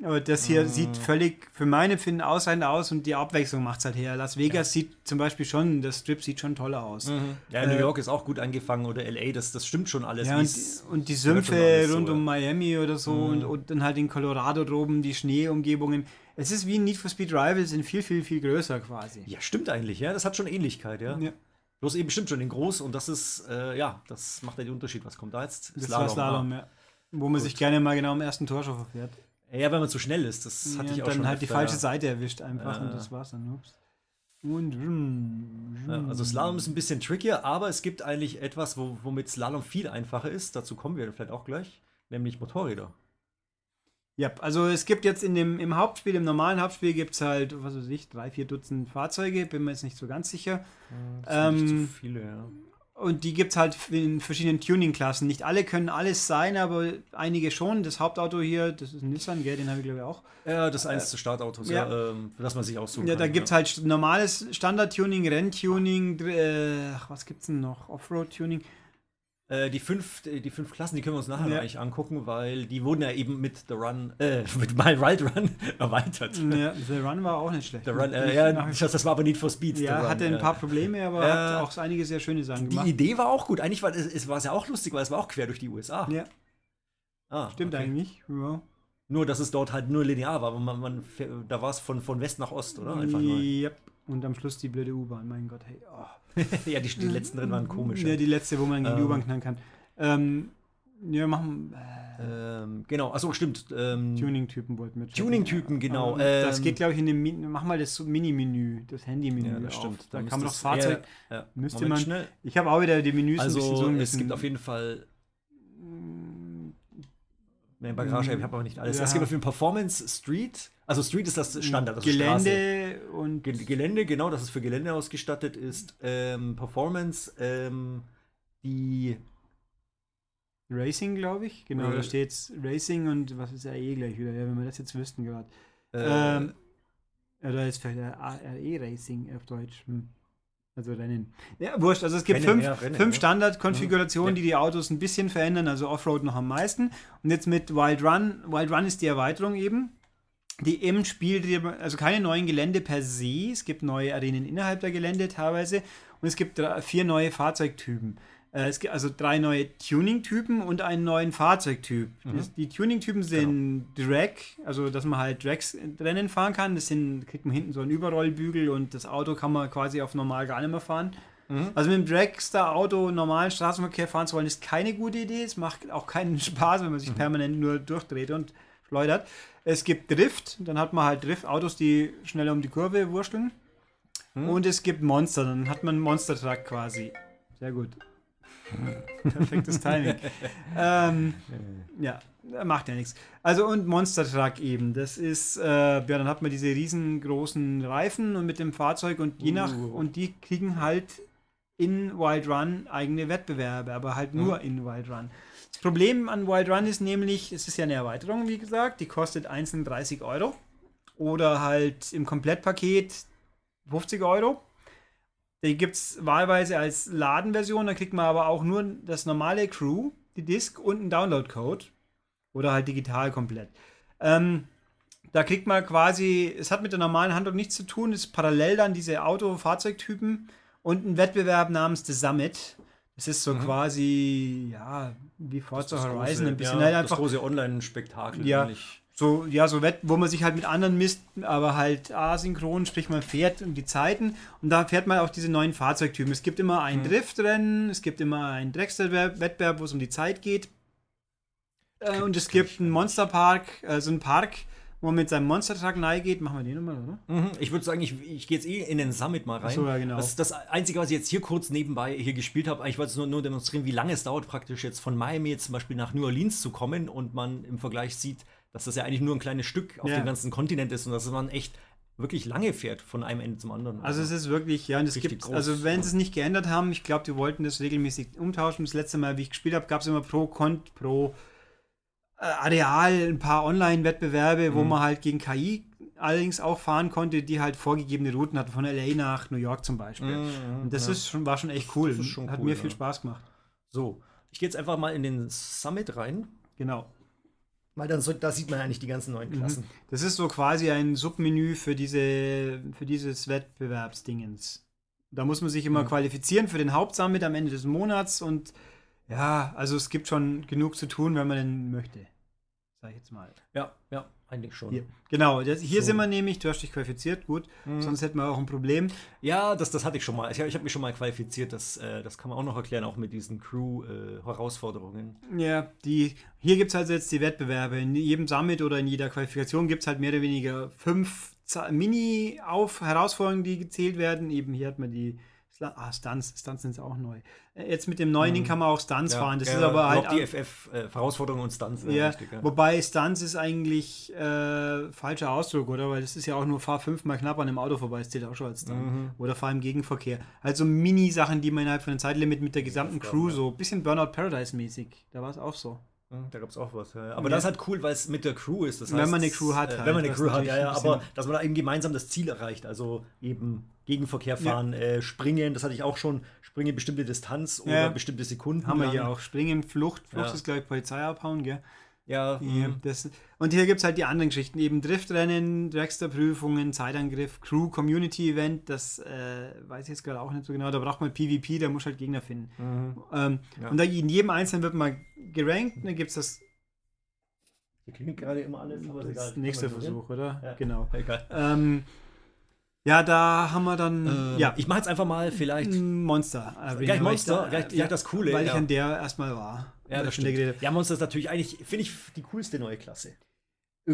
[SPEAKER 1] Aber das hier
[SPEAKER 2] Mhm.
[SPEAKER 1] sieht völlig für mein Empfinden ausreichend aus und die Abwechslung macht es halt her. Las Vegas sieht zum Beispiel schon, der Strip sieht schon toller aus.
[SPEAKER 2] Mhm. Ja, New
[SPEAKER 1] Äh,
[SPEAKER 2] York ist auch gut angefangen oder LA, das, das stimmt schon alles.
[SPEAKER 1] Ja, und, und die Sümpfe
[SPEAKER 2] so,
[SPEAKER 1] rund
[SPEAKER 2] ja.
[SPEAKER 1] um Miami oder so
[SPEAKER 2] Mhm.
[SPEAKER 1] und, und dann halt in Colorado droben die Schneeumgebungen. Es ist wie ein Need for Speed Rivals in viel, viel, viel größer quasi.
[SPEAKER 2] Ja, stimmt eigentlich, ja. Das hat schon Ähnlichkeit, ja.
[SPEAKER 1] Ja,
[SPEAKER 2] Bloß eben stimmt schon in groß und das ist, äh, ja, das macht ja den Unterschied. Was kommt da jetzt?
[SPEAKER 1] das war Slalom, ja. Wo man
[SPEAKER 2] Gut.
[SPEAKER 1] sich gerne mal genau am ersten Tor schon verfährt.
[SPEAKER 2] Ja, wenn man zu schnell ist, das hatte
[SPEAKER 1] Ja,
[SPEAKER 2] ich auch
[SPEAKER 1] dann
[SPEAKER 2] schon.
[SPEAKER 1] halt die falsche
[SPEAKER 2] ja.
[SPEAKER 1] Seite erwischt einfach und
[SPEAKER 2] Ja.
[SPEAKER 1] das war's dann. Ups. Und
[SPEAKER 2] Ja, also Slalom ist ein bisschen trickier, aber es gibt eigentlich etwas, wo, womit Slalom viel einfacher ist. Dazu kommen wir vielleicht auch gleich, nämlich Motorräder.
[SPEAKER 1] Ja, also es gibt jetzt in dem, im Hauptspiel, im normalen Hauptspiel gibt es halt, was weiß ich, drei, vier Dutzend Fahrzeuge, bin mir jetzt nicht so ganz sicher.
[SPEAKER 2] Das sind nicht
[SPEAKER 1] Ähm,
[SPEAKER 2] zu viele, ja.
[SPEAKER 1] Und die gibt es halt in verschiedenen Tuning-Klassen. Nicht alle können alles sein, aber einige schon. Das Hauptauto hier, das ist ein Nissan, gell, den habe ich glaube ich auch.
[SPEAKER 2] Ja, das eins des Startautos, ja,
[SPEAKER 1] ja.
[SPEAKER 2] ähm, das man sich aussuchen
[SPEAKER 1] Ja,
[SPEAKER 2] kann.
[SPEAKER 1] da gibt es halt normales Standard-Tuning, Renntuning, äh, was gibt's denn noch? Offroad-Tuning.
[SPEAKER 2] Äh, die, fünf, die fünf Klassen, die können wir uns nachher
[SPEAKER 1] Ja.
[SPEAKER 2] eigentlich angucken, weil die wurden ja eben mit The Run, äh, mit My Wild Run erweitert.
[SPEAKER 1] Ja, The Run war auch nicht schlecht.
[SPEAKER 2] The Run, äh, ja, das, war aber Need for Speed. The
[SPEAKER 1] Ja,
[SPEAKER 2] Run,
[SPEAKER 1] hatte ein paar Probleme, aber hat auch einige sehr schöne Sachen
[SPEAKER 2] Die
[SPEAKER 1] gemacht.
[SPEAKER 2] Idee war auch gut. Eigentlich war es, es war ja auch lustig, weil es war auch quer durch die USA.
[SPEAKER 1] Ja,
[SPEAKER 2] Ah,
[SPEAKER 1] stimmt
[SPEAKER 2] okay.
[SPEAKER 1] eigentlich. Ja.
[SPEAKER 2] Nur, dass es dort halt nur linear war. Man, man, da war es von, von West nach Ost, oder? Einfach.
[SPEAKER 1] Yep. Und am Schluss die blöde U-Bahn, mein Gott, hey. Oh.
[SPEAKER 2] ja, die, die letzten drin waren komisch.
[SPEAKER 1] Ja, die letzte, wo man gegen die
[SPEAKER 2] Ähm.
[SPEAKER 1] U-Bahn knallen kann. Ähm, ja, machen äh,
[SPEAKER 2] ähm, genau, achso, stimmt. Ähm,
[SPEAKER 1] Tuning-Typen wollten wir.
[SPEAKER 2] Tuning-Typen, genau.
[SPEAKER 1] Aber das
[SPEAKER 2] Ähm,
[SPEAKER 1] geht, glaube ich, in dem Min mach mal das Mini-Menü, das Handy-Menü.
[SPEAKER 2] ja, das stimmt.
[SPEAKER 1] Da kann man noch
[SPEAKER 2] es-
[SPEAKER 1] Fahrzeug.
[SPEAKER 2] Ja, ja.
[SPEAKER 1] müsste
[SPEAKER 2] Moment,
[SPEAKER 1] man-
[SPEAKER 2] schnell.
[SPEAKER 1] Ich habe auch wieder die Menüs ein bisschen
[SPEAKER 2] Also,
[SPEAKER 1] so ein
[SPEAKER 2] es
[SPEAKER 1] bisschen-
[SPEAKER 2] gibt auf jeden Fall. Ne, Bagage, ich habe aber nicht alles.
[SPEAKER 1] Ja.
[SPEAKER 2] Es gibt auf jeden Performance Street. Also Street ist das Standard, also Straße.
[SPEAKER 1] Gelände und
[SPEAKER 2] Ge Gelände, genau, dass es für Gelände ausgestattet ist. Ähm, Performance, ähm, die
[SPEAKER 1] Racing, glaube ich. Genau,
[SPEAKER 2] Ra-
[SPEAKER 1] da steht Racing und was ist RE gleich wieder, ja, wenn wir das jetzt wüssten gerade.
[SPEAKER 2] äh,
[SPEAKER 1] Ähm, Oder ist vielleicht RE Racing auf Deutsch. Hm. Also Rennen. Ja, wurscht. Also es gibt
[SPEAKER 2] Rennen,
[SPEAKER 1] fünf,
[SPEAKER 2] ja, Rennen,
[SPEAKER 1] fünf
[SPEAKER 2] ja.
[SPEAKER 1] Standardkonfigurationen,
[SPEAKER 2] Mhm.
[SPEAKER 1] die die Autos ein bisschen verändern, also Offroad noch am meisten. Und jetzt mit Wild Run. Wild Run ist die Erweiterung eben, die im Spiel, also keine neuen Gelände per se. Es gibt neue Arenen innerhalb der Gelände teilweise. Und es gibt drei- vier neue Fahrzeugtypen. Äh, es gibt also drei neue Tuning-Typen und einen neuen Fahrzeugtyp.
[SPEAKER 2] Mhm.
[SPEAKER 1] Die Tuning-Typen sind Drag, also dass man halt Drags Rennen fahren kann. Das sind, kriegt man hinten so einen Überrollbügel und das Auto kann man quasi auf normal gar nicht mehr fahren.
[SPEAKER 2] Mhm.
[SPEAKER 1] Also mit dem Dragster-Auto normalen Straßenverkehr fahren zu wollen, ist keine gute Idee. Es macht auch keinen Spaß, wenn man sich permanent nur durchdreht und schleudert. Es gibt Drift, dann hat man halt Drift-Autos, die schneller um die Kurve wursteln. Und es gibt Monster, dann hat man einen Monster-Truck quasi. Sehr gut. Perfektes Timing. ähm, ja, macht ja nichts. Also und Monster Truck eben. Das ist, äh, ja, dann hat man diese riesengroßen Reifen und mit dem Fahrzeug und je nach,
[SPEAKER 2] Uh.
[SPEAKER 1] und die kriegen halt in Wild Run eigene Wettbewerbe, aber halt nur in Wild Run. Das Problem an Wild Run ist nämlich, es ist ja eine Erweiterung, wie gesagt, die kostet einzeln 30 Euro oder halt im Komplettpaket 50 Euro. Die gibt es wahlweise als Ladenversion, da kriegt man aber auch nur das normale Crew, die Disk und einen Download-Code. Oder halt digital komplett. Ähm, da kriegt man quasi, es hat mit der normalen Handlung nichts zu tun, es ist parallel dann diese Auto-Fahrzeugtypen und ein Wettbewerb namens The Summit. Das ist so quasi, ja, wie Forza
[SPEAKER 2] Das
[SPEAKER 1] Horizon,
[SPEAKER 2] große-
[SPEAKER 1] ein bisschen
[SPEAKER 2] ja,
[SPEAKER 1] halt
[SPEAKER 2] das
[SPEAKER 1] einfach
[SPEAKER 2] große Online-Spektakel.
[SPEAKER 1] Ja.
[SPEAKER 2] ähnlich.
[SPEAKER 1] So, ja, so Wett, wo man sich halt mit anderen misst, aber halt asynchron, sprich man fährt um die Zeiten und da fährt man auch diese neuen Fahrzeugtypen. Es gibt immer ein Driftrennen, es gibt immer einen Dragster-Wettbewerb, wo es um die Zeit geht. Äh, und es gibt einen Monsterpark, äh, so einen Park, wo man mit seinem Monster-Truck nahe geht. Machen wir den nochmal, oder?
[SPEAKER 2] Mhm, Ich würde sagen, ich, ich gehe jetzt eh in den Summit mal rein.
[SPEAKER 1] Ach so, ja, genau.
[SPEAKER 2] Das ist das Einzige, was ich jetzt hier kurz nebenbei hier gespielt habe. Ich wollte es nur, nur demonstrieren, wie lange es dauert, praktisch jetzt von Miami jetzt zum Beispiel nach New Orleans zu kommen und man im Vergleich sieht, dass das ja eigentlich nur ein kleines Stück auf
[SPEAKER 1] Ja.
[SPEAKER 2] dem ganzen Kontinent ist und dass man echt wirklich lange fährt von einem Ende zum anderen.
[SPEAKER 1] Also es ist wirklich, ja, und es gibt,
[SPEAKER 2] groß,
[SPEAKER 1] also wenn sie es nicht geändert haben, ich glaube, die wollten das regelmäßig umtauschen. Das letzte Mal, wie ich gespielt habe, gab es immer pro Kont, pro Areal ein paar Online-Wettbewerbe, wo
[SPEAKER 2] Mhm.
[SPEAKER 1] man halt gegen KI allerdings auch fahren konnte, die halt vorgegebene Routen hatten, von LA nach New York zum Beispiel.
[SPEAKER 2] Mhm,
[SPEAKER 1] Und das
[SPEAKER 2] ja.
[SPEAKER 1] ist schon, war schon echt cool.
[SPEAKER 2] Schon
[SPEAKER 1] Hat
[SPEAKER 2] cool,
[SPEAKER 1] mir
[SPEAKER 2] ja.
[SPEAKER 1] viel Spaß gemacht.
[SPEAKER 2] so. Ich gehe jetzt einfach mal in den Summit rein,
[SPEAKER 1] Genau.
[SPEAKER 2] weil dann so, da sieht man eigentlich die ganzen neuen Klassen.
[SPEAKER 1] Das ist so quasi ein Submenü für diese, für dieses Wettbewerbsdingens. Da muss man sich immer
[SPEAKER 2] Mhm.
[SPEAKER 1] qualifizieren für den Hauptsummit am Ende des Monats und ja, also es gibt schon genug zu tun, wenn man denn möchte. Sag ich jetzt mal.
[SPEAKER 2] Ja, ja, eigentlich schon.
[SPEAKER 1] Hier. Genau, das, hier
[SPEAKER 2] So.
[SPEAKER 1] sind wir nämlich, du hast dich qualifiziert, gut,
[SPEAKER 2] Mhm.
[SPEAKER 1] sonst hätten wir auch ein Problem.
[SPEAKER 2] Ja, das, das hatte ich schon mal. Ich, ich habe mich schon mal qualifiziert. Das, äh, das kann man auch noch erklären, auch mit diesen Crew-Herausforderungen.
[SPEAKER 1] Ja, die, hier gibt es also jetzt die Wettbewerbe. In jedem Summit oder in jeder Qualifikation gibt es halt mehr oder weniger fünf Mini-Herausforderungen, die gezählt werden. Eben hier hat man die ah, Stunts, Stunts sind auch neu. Äh, Jetzt mit dem neuen Ding kann man auch Stunts fahren. Das ist aber halt.
[SPEAKER 2] Auch die FF-Herausforderungen und Stunts.
[SPEAKER 1] ja,
[SPEAKER 2] richtig, ja.
[SPEAKER 1] Wobei Stunts ist eigentlich äh, falscher Ausdruck, oder? Weil das ist ja auch nur fahr fünfmal knapp an einem Auto vorbei, das zählt auch schon als Stunt.
[SPEAKER 2] Mhm.
[SPEAKER 1] Oder fahr im Gegenverkehr. Also Mini-Sachen, die man innerhalb von einem Zeitlimit mit der gesamten Crew so, bisschen Burnout Paradise-mäßig. Da war es auch so.
[SPEAKER 2] Mhm, Da gab es auch was. Ja, ja. Aber
[SPEAKER 1] Ja.
[SPEAKER 2] das ist halt cool, weil es mit der Crew ist. Das
[SPEAKER 1] Wenn man eine Crew hat
[SPEAKER 2] Äh,
[SPEAKER 1] halt,
[SPEAKER 2] wenn man eine Crew hat, ja, ja. Aber dass man da eben gemeinsam das Ziel erreicht. Also eben Gegenverkehr fahren, äh, springen. Das hatte ich auch schon. Springen bestimmte Distanz oder
[SPEAKER 1] Ja.
[SPEAKER 2] bestimmte Sekunden.
[SPEAKER 1] Haben wir hier auch. Springen, Flucht. Flucht
[SPEAKER 2] Ja.
[SPEAKER 1] ist, glaube ich, Polizei abhauen, gell?
[SPEAKER 2] Ja,
[SPEAKER 1] Die,
[SPEAKER 2] mhm.
[SPEAKER 1] das, und hier gibt es halt die anderen Geschichten, eben Driftrennen, Dragster-Prüfungen, Zeitangriff, Crew, Community-Event, das äh, weiß ich jetzt gerade auch nicht so genau, da braucht man PvP, da muss halt Gegner finden.
[SPEAKER 2] Mhm.
[SPEAKER 1] Ähm,
[SPEAKER 2] Ja.
[SPEAKER 1] Und da in jedem Einzelnen wird man gerankt, und dann gibt es das,
[SPEAKER 2] klingt gerade immer alles, aber ist egal.
[SPEAKER 1] das nächste
[SPEAKER 2] Kann man
[SPEAKER 1] Versuch, oder?
[SPEAKER 2] Ja.
[SPEAKER 1] Genau.
[SPEAKER 2] Egal.
[SPEAKER 1] Ähm, ja, da haben wir dann,
[SPEAKER 2] Ähm,
[SPEAKER 1] ja,
[SPEAKER 2] Ich mache jetzt einfach mal vielleicht.
[SPEAKER 1] Monster.
[SPEAKER 2] Gleich Monster,
[SPEAKER 1] ich
[SPEAKER 2] gleich- gleich das Coole,
[SPEAKER 1] Weil ich
[SPEAKER 2] ja.
[SPEAKER 1] an der erstmal war.
[SPEAKER 2] Ja, das stimmt.
[SPEAKER 1] geredet.
[SPEAKER 2] Ja, Monster ist natürlich eigentlich, finde ich, die coolste neue Klasse.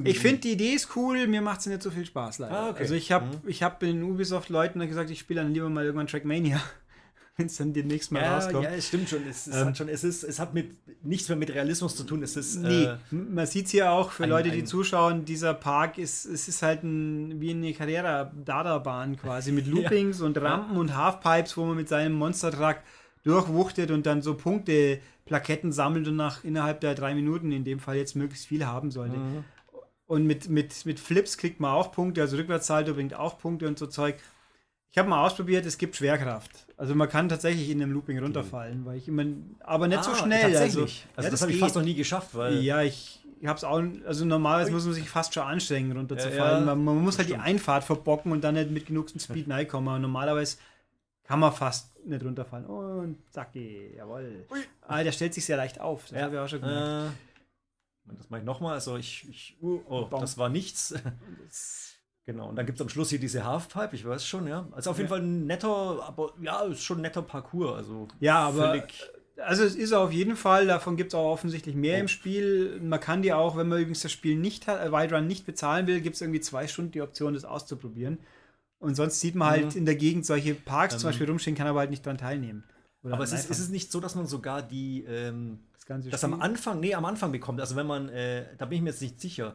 [SPEAKER 1] Ich finde die Idee ist cool, mir macht sie nicht so viel Spaß leider.
[SPEAKER 2] Ah, okay.
[SPEAKER 1] Also ich habe
[SPEAKER 2] Mhm.
[SPEAKER 1] ich hab den Ubisoft-Leuten gesagt, ich spiele dann lieber mal irgendwann Trackmania, wenn es dann demnächst mal
[SPEAKER 2] Ja,
[SPEAKER 1] rauskommt.
[SPEAKER 2] ja, es stimmt schon. Es, es,
[SPEAKER 1] Ähm,
[SPEAKER 2] hat schon es, ist, es hat mit, nichts mehr mit Realismus zu tun. Es ist.
[SPEAKER 1] Nee,
[SPEAKER 2] Äh,
[SPEAKER 1] man sieht es hier auch für
[SPEAKER 2] ein-
[SPEAKER 1] Leute, die
[SPEAKER 2] ein-
[SPEAKER 1] zuschauen, dieser Park ist, es ist halt ein, wie eine Carrera-Dada-Bahn quasi mit Loopings und Rampen und Halfpipes, wo man mit seinem Monster-Truck durchwuchtet und dann so Punkte, Plaketten sammelt und nach innerhalb der drei Minuten in dem Fall jetzt möglichst viel haben sollte.
[SPEAKER 2] Mhm.
[SPEAKER 1] Und mit, mit, mit Flips kriegt man auch Punkte, also Rückwärtssalto bringt auch Punkte und so Zeug. Ich habe mal ausprobiert, es gibt Schwerkraft. Also man kann tatsächlich in einem Looping runterfallen, weil ich immer, aber nicht so
[SPEAKER 2] ah,
[SPEAKER 1] schnell. Also,
[SPEAKER 2] Tatsächlich. Also,
[SPEAKER 1] ja,
[SPEAKER 2] das habe ich fast noch nie geschafft, weil.
[SPEAKER 1] Ja, ich habe es auch, also normalerweise muss man sich fast schon anstrengen, runterzufallen.
[SPEAKER 2] Ja, ja,
[SPEAKER 1] man, man muss
[SPEAKER 2] das
[SPEAKER 1] halt die
[SPEAKER 2] stimmt.
[SPEAKER 1] Einfahrt verbocken und dann nicht mit genug Speed reinkommen. Aber normalerweise kann man fast nicht runterfallen. Und zacki, jawohl. Ah, der stellt sich sehr leicht auf. Das
[SPEAKER 2] Ja.
[SPEAKER 1] habe ich auch schon gemerkt.
[SPEAKER 2] Äh, das mache ich nochmal. Also ich, ich oh,
[SPEAKER 1] Baum.
[SPEAKER 2] das war nichts. genau. Und dann gibt es am Schluss hier diese Halfpipe, ich weiß schon, ja. Also auf jeden
[SPEAKER 1] Ja.
[SPEAKER 2] Fall ein netter, aber ja, ist schon ein netter Parcours. Also
[SPEAKER 1] Ja, aber
[SPEAKER 2] völlig-
[SPEAKER 1] also es ist auf jeden Fall, davon gibt es auch offensichtlich mehr
[SPEAKER 2] Oh.
[SPEAKER 1] im Spiel. Man kann die auch, wenn man übrigens das Spiel nicht hat, äh, Wild Run nicht bezahlen will, gibt es irgendwie zwei Stunden die Option, das auszuprobieren. Und sonst sieht man halt
[SPEAKER 2] Mhm.
[SPEAKER 1] in der Gegend solche Parks zum
[SPEAKER 2] Ähm.
[SPEAKER 1] Beispiel rumstehen, kann aber halt nicht dran teilnehmen. Oder
[SPEAKER 2] aber es ist, es nicht so, dass man sogar die ähm,
[SPEAKER 1] das ganze
[SPEAKER 2] das am Anfang, nee, am Anfang bekommt. Also wenn man, äh, da bin ich mir jetzt nicht sicher,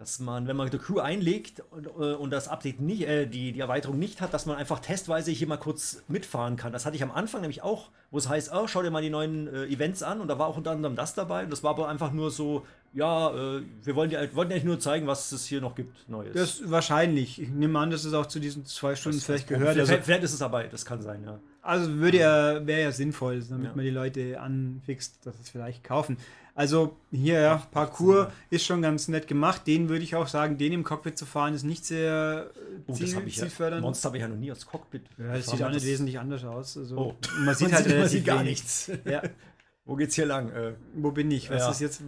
[SPEAKER 2] dass man, wenn man die Crew einlegt und, äh, und das Update nicht, äh, die, die Erweiterung nicht hat, dass man einfach testweise hier mal kurz mitfahren kann. Das hatte ich am Anfang nämlich auch, wo es heißt, oh, schau dir mal die neuen äh, Events an und da war auch unter anderem das dabei. Und das war aber einfach nur so, ja, äh, wir wollen dir, wollten eigentlich nur zeigen, was es hier noch gibt, Neues.
[SPEAKER 1] Das wahrscheinlich. Ich nehme an, dass es auch zu diesen zwei Stunden
[SPEAKER 2] Das-
[SPEAKER 1] vielleicht
[SPEAKER 2] das-
[SPEAKER 1] gehört.
[SPEAKER 2] Vielleicht,
[SPEAKER 1] Also,
[SPEAKER 2] vielleicht ist es dabei, das kann sein, ja.
[SPEAKER 1] also würde ja, wäre ja sinnvoll, damit
[SPEAKER 2] Ja.
[SPEAKER 1] man die Leute anfixt, dass es vielleicht kaufen. Also hier, ja, Parcours ist schon ganz nett gemacht. Den würde ich auch sagen, den im Cockpit zu fahren, ist nicht sehr
[SPEAKER 2] Oh,
[SPEAKER 1] ziel,
[SPEAKER 2] das habe ich ja,
[SPEAKER 1] zielfördernd.
[SPEAKER 2] Monster habe ich ja noch nie als Cockpit.
[SPEAKER 1] Ja, das sieht auch nicht wesentlich anders aus. Also,
[SPEAKER 2] Oh.
[SPEAKER 1] Man sieht halt
[SPEAKER 2] man sieht gar nichts.
[SPEAKER 1] Ja,
[SPEAKER 2] Wo geht's hier lang? Äh,
[SPEAKER 1] wo bin ich? Was
[SPEAKER 2] Ja.
[SPEAKER 1] ist jetzt?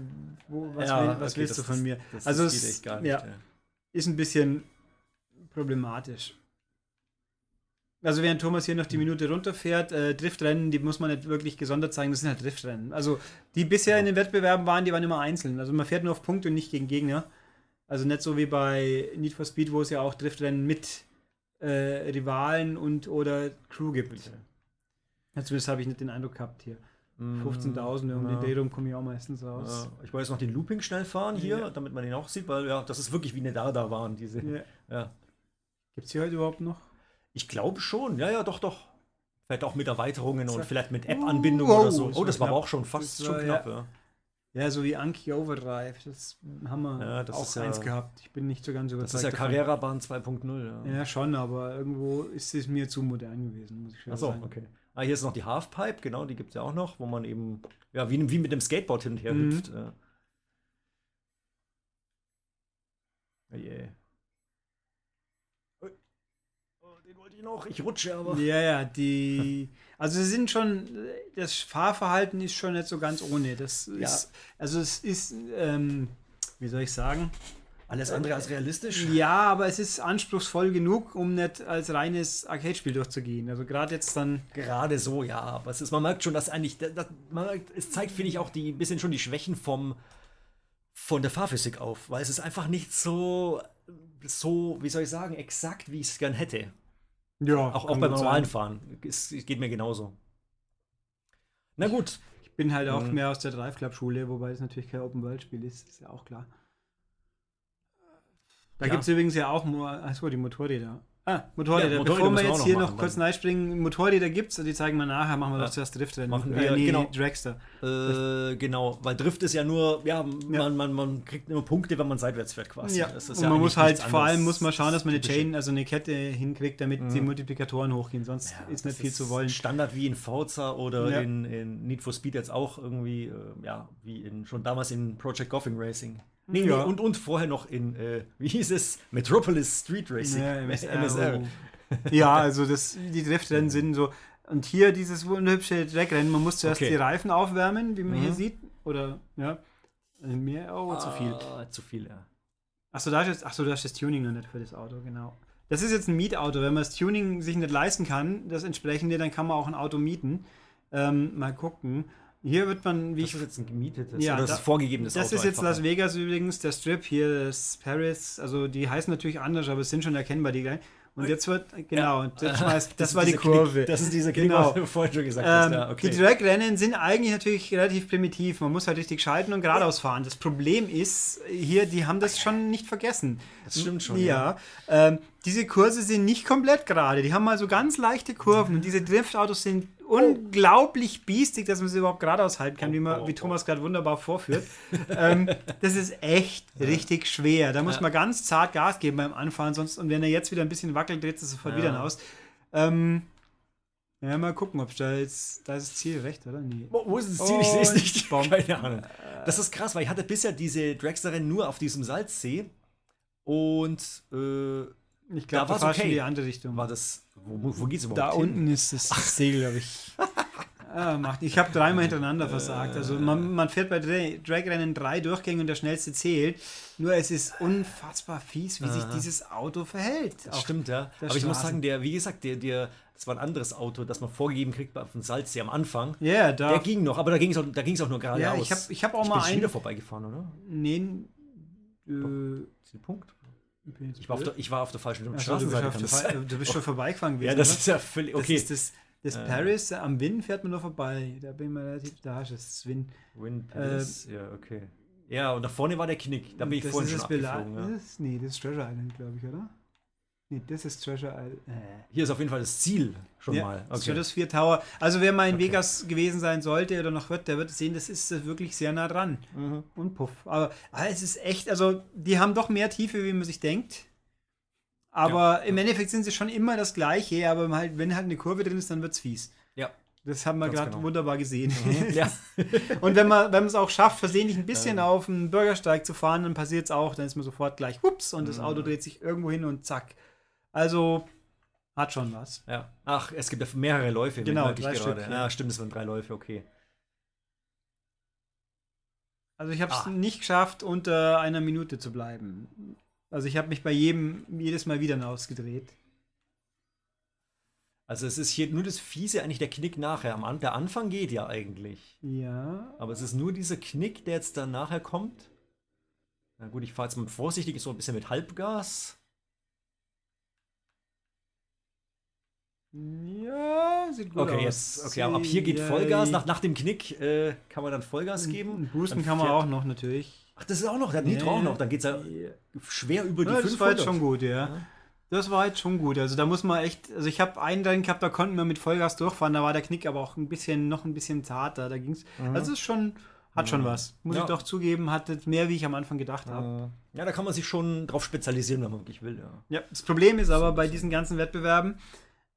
[SPEAKER 1] Wo, was
[SPEAKER 2] ja,
[SPEAKER 1] will, was
[SPEAKER 2] okay,
[SPEAKER 1] willst
[SPEAKER 2] das
[SPEAKER 1] du von mir?
[SPEAKER 2] Das,
[SPEAKER 1] also es
[SPEAKER 2] geht echt gar nicht.
[SPEAKER 1] ja,
[SPEAKER 2] ja.
[SPEAKER 1] ist ein bisschen problematisch. Also während Thomas hier noch die Minute runterfährt, äh, Driftrennen, die muss man nicht wirklich gesondert zeigen, das sind halt Driftrennen. Also die bisher in den Wettbewerben waren, die waren immer einzeln. Also man fährt nur auf Punkte und nicht gegen Gegner. Also nicht so wie bei Need for Speed, wo es ja auch Driftrennen mit äh, Rivalen und oder Crew gibt. Ja, zumindest habe ich nicht den Eindruck gehabt hier.
[SPEAKER 2] Mm,
[SPEAKER 1] 15.000 um
[SPEAKER 2] ja.
[SPEAKER 1] den Dreh rum komme ich auch meistens raus.
[SPEAKER 2] Ja, ich wollte jetzt noch den Looping schnell fahren hier,
[SPEAKER 1] Ja.
[SPEAKER 2] damit man den auch sieht, weil ja, das ist wirklich wie eine Dada waren, diese.
[SPEAKER 1] Ja.
[SPEAKER 2] Ja.
[SPEAKER 1] Gibt es hier heute überhaupt noch?
[SPEAKER 2] Ich glaube schon, ja, ja, doch, doch. Vielleicht auch mit Erweiterungen und
[SPEAKER 1] So.
[SPEAKER 2] vielleicht mit App-Anbindung
[SPEAKER 1] Wow,
[SPEAKER 2] oder so. Oh,
[SPEAKER 1] war
[SPEAKER 2] das war aber auch schon fast
[SPEAKER 1] Das
[SPEAKER 2] schon
[SPEAKER 1] war,
[SPEAKER 2] knapp, ja.
[SPEAKER 1] Ja, so wie Anki Overdrive. Das haben wir
[SPEAKER 2] Ja, das
[SPEAKER 1] auch
[SPEAKER 2] ist ja-
[SPEAKER 1] eins gehabt. Ich bin nicht so ganz überzeugt.
[SPEAKER 2] Das ist ja. Carrera-Bahn 2.0, ja.
[SPEAKER 1] Ja, schon, aber irgendwo ist es mir zu modern gewesen, muss ich schon
[SPEAKER 2] Achso,
[SPEAKER 1] sagen.
[SPEAKER 2] okay. Ah, hier ist noch die Halfpipe, genau, die gibt es ja auch noch, wo man eben, ja, wie, wie mit dem Skateboard hin und her
[SPEAKER 1] Mhm.
[SPEAKER 2] hüpft. Ja. Oh je. Ui. Oh, den wollte ich noch, ich rutsche aber.
[SPEAKER 1] Ja, ja, die. Also sie sind schon. Das Fahrverhalten ist schon nicht so ganz ohne. Das
[SPEAKER 2] Ja.
[SPEAKER 1] ist. Also es ist. Ähm, wie soll ich sagen?
[SPEAKER 2] Alles andere als realistisch.
[SPEAKER 1] Ja, aber es ist anspruchsvoll genug, um nicht als reines Arcade-Spiel durchzugehen. Also gerade jetzt dann.
[SPEAKER 2] Gerade so, ja, aber es ist, man merkt schon, dass eigentlich, das, das, merkt, es zeigt, finde ich, auch die ein bisschen schon die Schwächen vom, von der Fahrphysik auf, weil es ist einfach nicht so, so, wie soll ich sagen, exakt, wie ich es gern hätte.
[SPEAKER 1] Ja,
[SPEAKER 2] Auch, auch beim normalen Fahren. Es, geht mir genauso. Na gut.
[SPEAKER 1] Ich bin halt auch
[SPEAKER 2] Mhm.
[SPEAKER 1] mehr aus der Drive Club Schule, wobei es natürlich kein Open World Spiel ist, ist ja auch klar. Da
[SPEAKER 2] Ja.
[SPEAKER 1] gibt es übrigens ja auch nur, achso, die Motorräder. Ah, Motorräder.
[SPEAKER 2] Ja, Motorräder
[SPEAKER 1] Bevor wir jetzt hier
[SPEAKER 2] noch machen,
[SPEAKER 1] kurz reinspringen, Motorräder gibt's, die zeigen wir nachher, machen wir
[SPEAKER 2] Ja.
[SPEAKER 1] doch zuerst Driftrennen.
[SPEAKER 2] Machen wir,
[SPEAKER 1] nee,
[SPEAKER 2] genau.
[SPEAKER 1] Dragster.
[SPEAKER 2] Äh, genau, weil Drift ist ja nur, ja, man,
[SPEAKER 1] Ja.
[SPEAKER 2] Man, man kriegt nur Punkte, wenn man seitwärts fährt quasi.
[SPEAKER 1] Ja,
[SPEAKER 2] ist
[SPEAKER 1] und man muss halt, vor allem muss man schauen, dass man eine. Chain, also eine Kette hinkriegt, damit
[SPEAKER 2] Mhm.
[SPEAKER 1] die Multiplikatoren hochgehen, sonst ist nicht viel zu wollen.
[SPEAKER 2] Standard wie in Forza oder in, in Need for Speed jetzt auch irgendwie, äh, ja, wie in schon damals in Project Gotham Racing. Nee,
[SPEAKER 1] Ja.
[SPEAKER 2] nee, und, und vorher noch in, äh, wie hieß es? Metropolis Street Racing.
[SPEAKER 1] Ja, MSR.
[SPEAKER 2] MSR.
[SPEAKER 1] ja, also das, die Driftrennen sind so. Und hier dieses wunderhübsche Dreckrennen, man muss zuerst
[SPEAKER 2] Okay.
[SPEAKER 1] die Reifen aufwärmen, wie man
[SPEAKER 2] Mhm.
[SPEAKER 1] hier sieht. Oder, ja. Also Mehr, oh, zu viel.
[SPEAKER 2] Ah, zu viel, ja.
[SPEAKER 1] Achso, da ist jetzt, achso, da ist das Tuning noch nicht für das Auto, genau. Das ist jetzt ein Mietauto. Wenn man das Tuning sich nicht leisten kann, das entsprechende, dann kann man auch ein Auto mieten. Ähm, mal gucken. Hier wird man, wie
[SPEAKER 2] Das
[SPEAKER 1] ich
[SPEAKER 2] ist jetzt ein gemietetes
[SPEAKER 1] Ja,
[SPEAKER 2] oder das
[SPEAKER 1] da-
[SPEAKER 2] ist vorgegebenes
[SPEAKER 1] Das
[SPEAKER 2] Auto
[SPEAKER 1] ist jetzt
[SPEAKER 2] einfach,
[SPEAKER 1] Las
[SPEAKER 2] ja.
[SPEAKER 1] Vegas übrigens, der Strip hier, das Paris, also die heißen natürlich anders, aber es sind schon erkennbar die gleich. Und jetzt wird, genau, und jetzt schmeißt, das,
[SPEAKER 2] ist
[SPEAKER 1] war die Kurve.
[SPEAKER 2] Knick, das ist dieser Knick,
[SPEAKER 1] Genau.
[SPEAKER 2] was du vorhin schon gesagt hast.
[SPEAKER 1] Ähm,
[SPEAKER 2] Ja, okay.
[SPEAKER 1] Die Dragrennen sind eigentlich natürlich relativ primitiv. Man muss halt richtig schalten und geradeaus fahren. Das Problem ist, hier, die haben das schon nicht vergessen.
[SPEAKER 2] Das stimmt schon,
[SPEAKER 1] Ja. Ähm, diese Kurse sind nicht komplett gerade. Die haben mal so ganz leichte Kurven. Und diese Driftautos sind unglaublich biestig, dass man sie überhaupt geradeaus halten kann, wie, man,
[SPEAKER 2] oh,
[SPEAKER 1] wie
[SPEAKER 2] oh.
[SPEAKER 1] Thomas gerade wunderbar vorführt. ähm, das ist echt richtig schwer. Da muss man ganz zart Gas geben beim Anfahren. Sonst, und wenn er jetzt wieder ein bisschen wackelt, dreht es sofort
[SPEAKER 2] Ja.
[SPEAKER 1] wieder aus. Ähm, ja, mal gucken, ob da jetzt. Da ist das Ziel recht, oder? Nee.
[SPEAKER 2] Wo, wo ist das Ziel? Ich sehe es
[SPEAKER 1] Und
[SPEAKER 2] nicht.
[SPEAKER 1] Baum.
[SPEAKER 2] Keine Ahnung. Das ist krass, weil ich hatte bisher diese Dragster-Rennen nur auf diesem Salzsee. Und äh,
[SPEAKER 1] Ich glaube,
[SPEAKER 2] Da
[SPEAKER 1] war schon
[SPEAKER 2] okay.
[SPEAKER 1] in die andere Richtung.
[SPEAKER 2] War das. Wo, wo geht's überhaupt
[SPEAKER 1] da
[SPEAKER 2] hin?
[SPEAKER 1] unten ist das Segel, glaube ich. Ah, macht. Ich habe dreimal hintereinander versagt. Also man, man fährt bei Dra- Drag-Rennen drei Durchgänge und der schnellste zählt. Nur es ist unfassbar fies, wie sich
[SPEAKER 2] Aha.
[SPEAKER 1] dieses Auto verhält.
[SPEAKER 2] Stimmt, ja. Aber ich muss
[SPEAKER 1] Straße.
[SPEAKER 2] sagen, der, wie gesagt, der, der, das war ein anderes Auto, das man vorgegeben kriegt auf dem Salzsee am Anfang.
[SPEAKER 1] Ja, da.
[SPEAKER 2] Der ging noch, aber da ging es auch, da ging's auch nur geradeaus.
[SPEAKER 1] ja, ich habe ich hab auch
[SPEAKER 2] ich
[SPEAKER 1] mal
[SPEAKER 2] schon wieder
[SPEAKER 1] einen.
[SPEAKER 2] vorbeigefahren, oder?
[SPEAKER 1] Nee, äh,
[SPEAKER 2] Punkt? Ich war auf der, ich war auf der falschen
[SPEAKER 1] Ach so, du, bist
[SPEAKER 2] Straßenseite. sein.
[SPEAKER 1] du bist schon vorbeigefahren gewesen.
[SPEAKER 2] ja, das
[SPEAKER 1] oder?
[SPEAKER 2] ist ja völlig. Okay.
[SPEAKER 1] Das ist das, das
[SPEAKER 2] Äh.
[SPEAKER 1] Paris am Win fährt man nur vorbei. Da bin ich mal relativ da. Das ist das Win.
[SPEAKER 2] Win Palace, ja, okay. Ja, und da vorne war der Knick. Da bin ich vorhin schon abgeflogen. Ja.
[SPEAKER 1] das Nee, das ist Treasure Island, glaube ich, oder? Nee, das ist Treasure Island. Äh.
[SPEAKER 2] Hier ist auf jeden Fall das Ziel schon
[SPEAKER 1] Ja,
[SPEAKER 2] mal.
[SPEAKER 1] Das ist das Vier Tower. Also wer mal in
[SPEAKER 2] Okay.
[SPEAKER 1] Vegas gewesen sein sollte oder noch wird, der wird sehen, das ist äh, wirklich sehr nah dran.
[SPEAKER 2] Mhm.
[SPEAKER 1] Und Puff. Aber, aber es ist echt, also die haben doch mehr Tiefe, wie man sich denkt. Aber im Endeffekt sind sie schon immer das Gleiche, aber halt, wenn halt eine Kurve drin ist, dann wird's fies.
[SPEAKER 2] Ja.
[SPEAKER 1] Das haben wir gerade
[SPEAKER 2] genau.
[SPEAKER 1] wunderbar gesehen.
[SPEAKER 2] ja.
[SPEAKER 1] Und wenn man es auch schafft, versehentlich ein bisschen auf den Bürgersteig zu fahren, dann passiert es auch, dann ist man sofort gleich, hups, und das
[SPEAKER 2] Mhm.
[SPEAKER 1] Auto dreht sich irgendwo hin und zack. Also hat schon was.
[SPEAKER 2] ja. Ach, es gibt ja mehrere Läufe.
[SPEAKER 1] Genau, drei
[SPEAKER 2] gerade.
[SPEAKER 1] Stück,
[SPEAKER 2] Ja, stimmt, es waren drei Läufe, okay.
[SPEAKER 1] Also ich habe es
[SPEAKER 2] Ah.
[SPEAKER 1] nicht geschafft, unter einer Minute zu bleiben. Also ich habe mich bei jedem jedes Mal wieder ausgedreht.
[SPEAKER 2] Also es ist hier nur das Fiese, eigentlich der Knick nachher. Am der Anfang geht ja eigentlich.
[SPEAKER 1] Ja.
[SPEAKER 2] Aber es ist nur dieser Knick, der jetzt dann nachher kommt. Na gut, ich fahre jetzt mal vorsichtig, so ein bisschen mit Halbgas.
[SPEAKER 1] Ja, sieht gut
[SPEAKER 2] Okay,
[SPEAKER 1] aus.
[SPEAKER 2] jetzt, okay, aber ab hier geht
[SPEAKER 1] Ja,
[SPEAKER 2] Vollgas. Nach, nach dem Knick äh, kann man dann Vollgas geben.
[SPEAKER 1] Boosten kann man auch noch natürlich.
[SPEAKER 2] Ach, das ist auch noch, der Nitro
[SPEAKER 1] Ja.
[SPEAKER 2] auch noch. Dann geht es ja
[SPEAKER 1] Ja,
[SPEAKER 2] schwer über die
[SPEAKER 1] das
[SPEAKER 2] 500.
[SPEAKER 1] war jetzt schon gut, ja.
[SPEAKER 2] Ja.
[SPEAKER 1] Das war jetzt schon gut. Also da muss man echt, also ich habe einen drin gehabt, da konnten wir mit Vollgas durchfahren, da war der Knick aber auch ein bisschen, noch ein bisschen zarter. Da ging's.
[SPEAKER 2] Mhm.
[SPEAKER 1] Also es ist schon, hat schon
[SPEAKER 2] Mhm.
[SPEAKER 1] was. Muss
[SPEAKER 2] Ja.
[SPEAKER 1] ich doch zugeben, hat mehr, wie ich am Anfang gedacht habe.
[SPEAKER 2] Äh, Ja, da kann man sich schon drauf spezialisieren, wenn man wirklich will. Ja.
[SPEAKER 1] Ja, das Problem ist aber bei diesen ganzen Wettbewerben,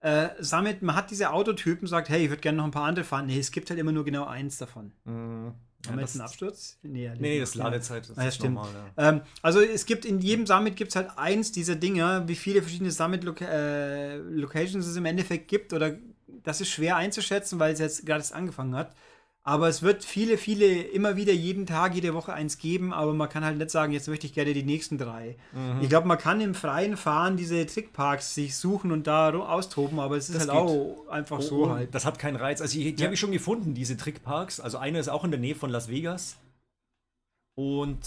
[SPEAKER 1] äh, sammelt, man hat diese Autotypen, sagt, hey, ich würde gerne noch ein paar andere fahren. Nee, es gibt halt immer nur genau eins davon.
[SPEAKER 2] Ja,
[SPEAKER 1] Haben wir jetzt einen Absturz? Nee,
[SPEAKER 2] nee, das ist Ladezeit. Das
[SPEAKER 1] Ah, ja,
[SPEAKER 2] ist
[SPEAKER 1] stimmt.
[SPEAKER 2] normal. Ja.
[SPEAKER 1] Ähm, also es gibt in jedem Summit gibt es halt eins dieser Dinger, wie viele verschiedene Summit-Locations es im Endeffekt gibt oder das ist schwer einzuschätzen, weil es jetzt gerade erst angefangen hat. Aber es wird viele, viele, immer wieder jeden Tag, jede Woche eins geben, aber man kann halt nicht sagen, jetzt möchte ich gerne die nächsten drei.
[SPEAKER 2] Mhm.
[SPEAKER 1] Ich glaube, man kann im freien Fahren diese Trickparks sich suchen und da austoben, aber es ist
[SPEAKER 2] Das
[SPEAKER 1] halt auch einfach so
[SPEAKER 2] Oh,
[SPEAKER 1] halt.
[SPEAKER 2] Das hat keinen Reiz. Also die, die
[SPEAKER 1] Ja.
[SPEAKER 2] habe ich schon gefunden, diese Trickparks. Also einer ist auch in der Nähe von Las Vegas. Und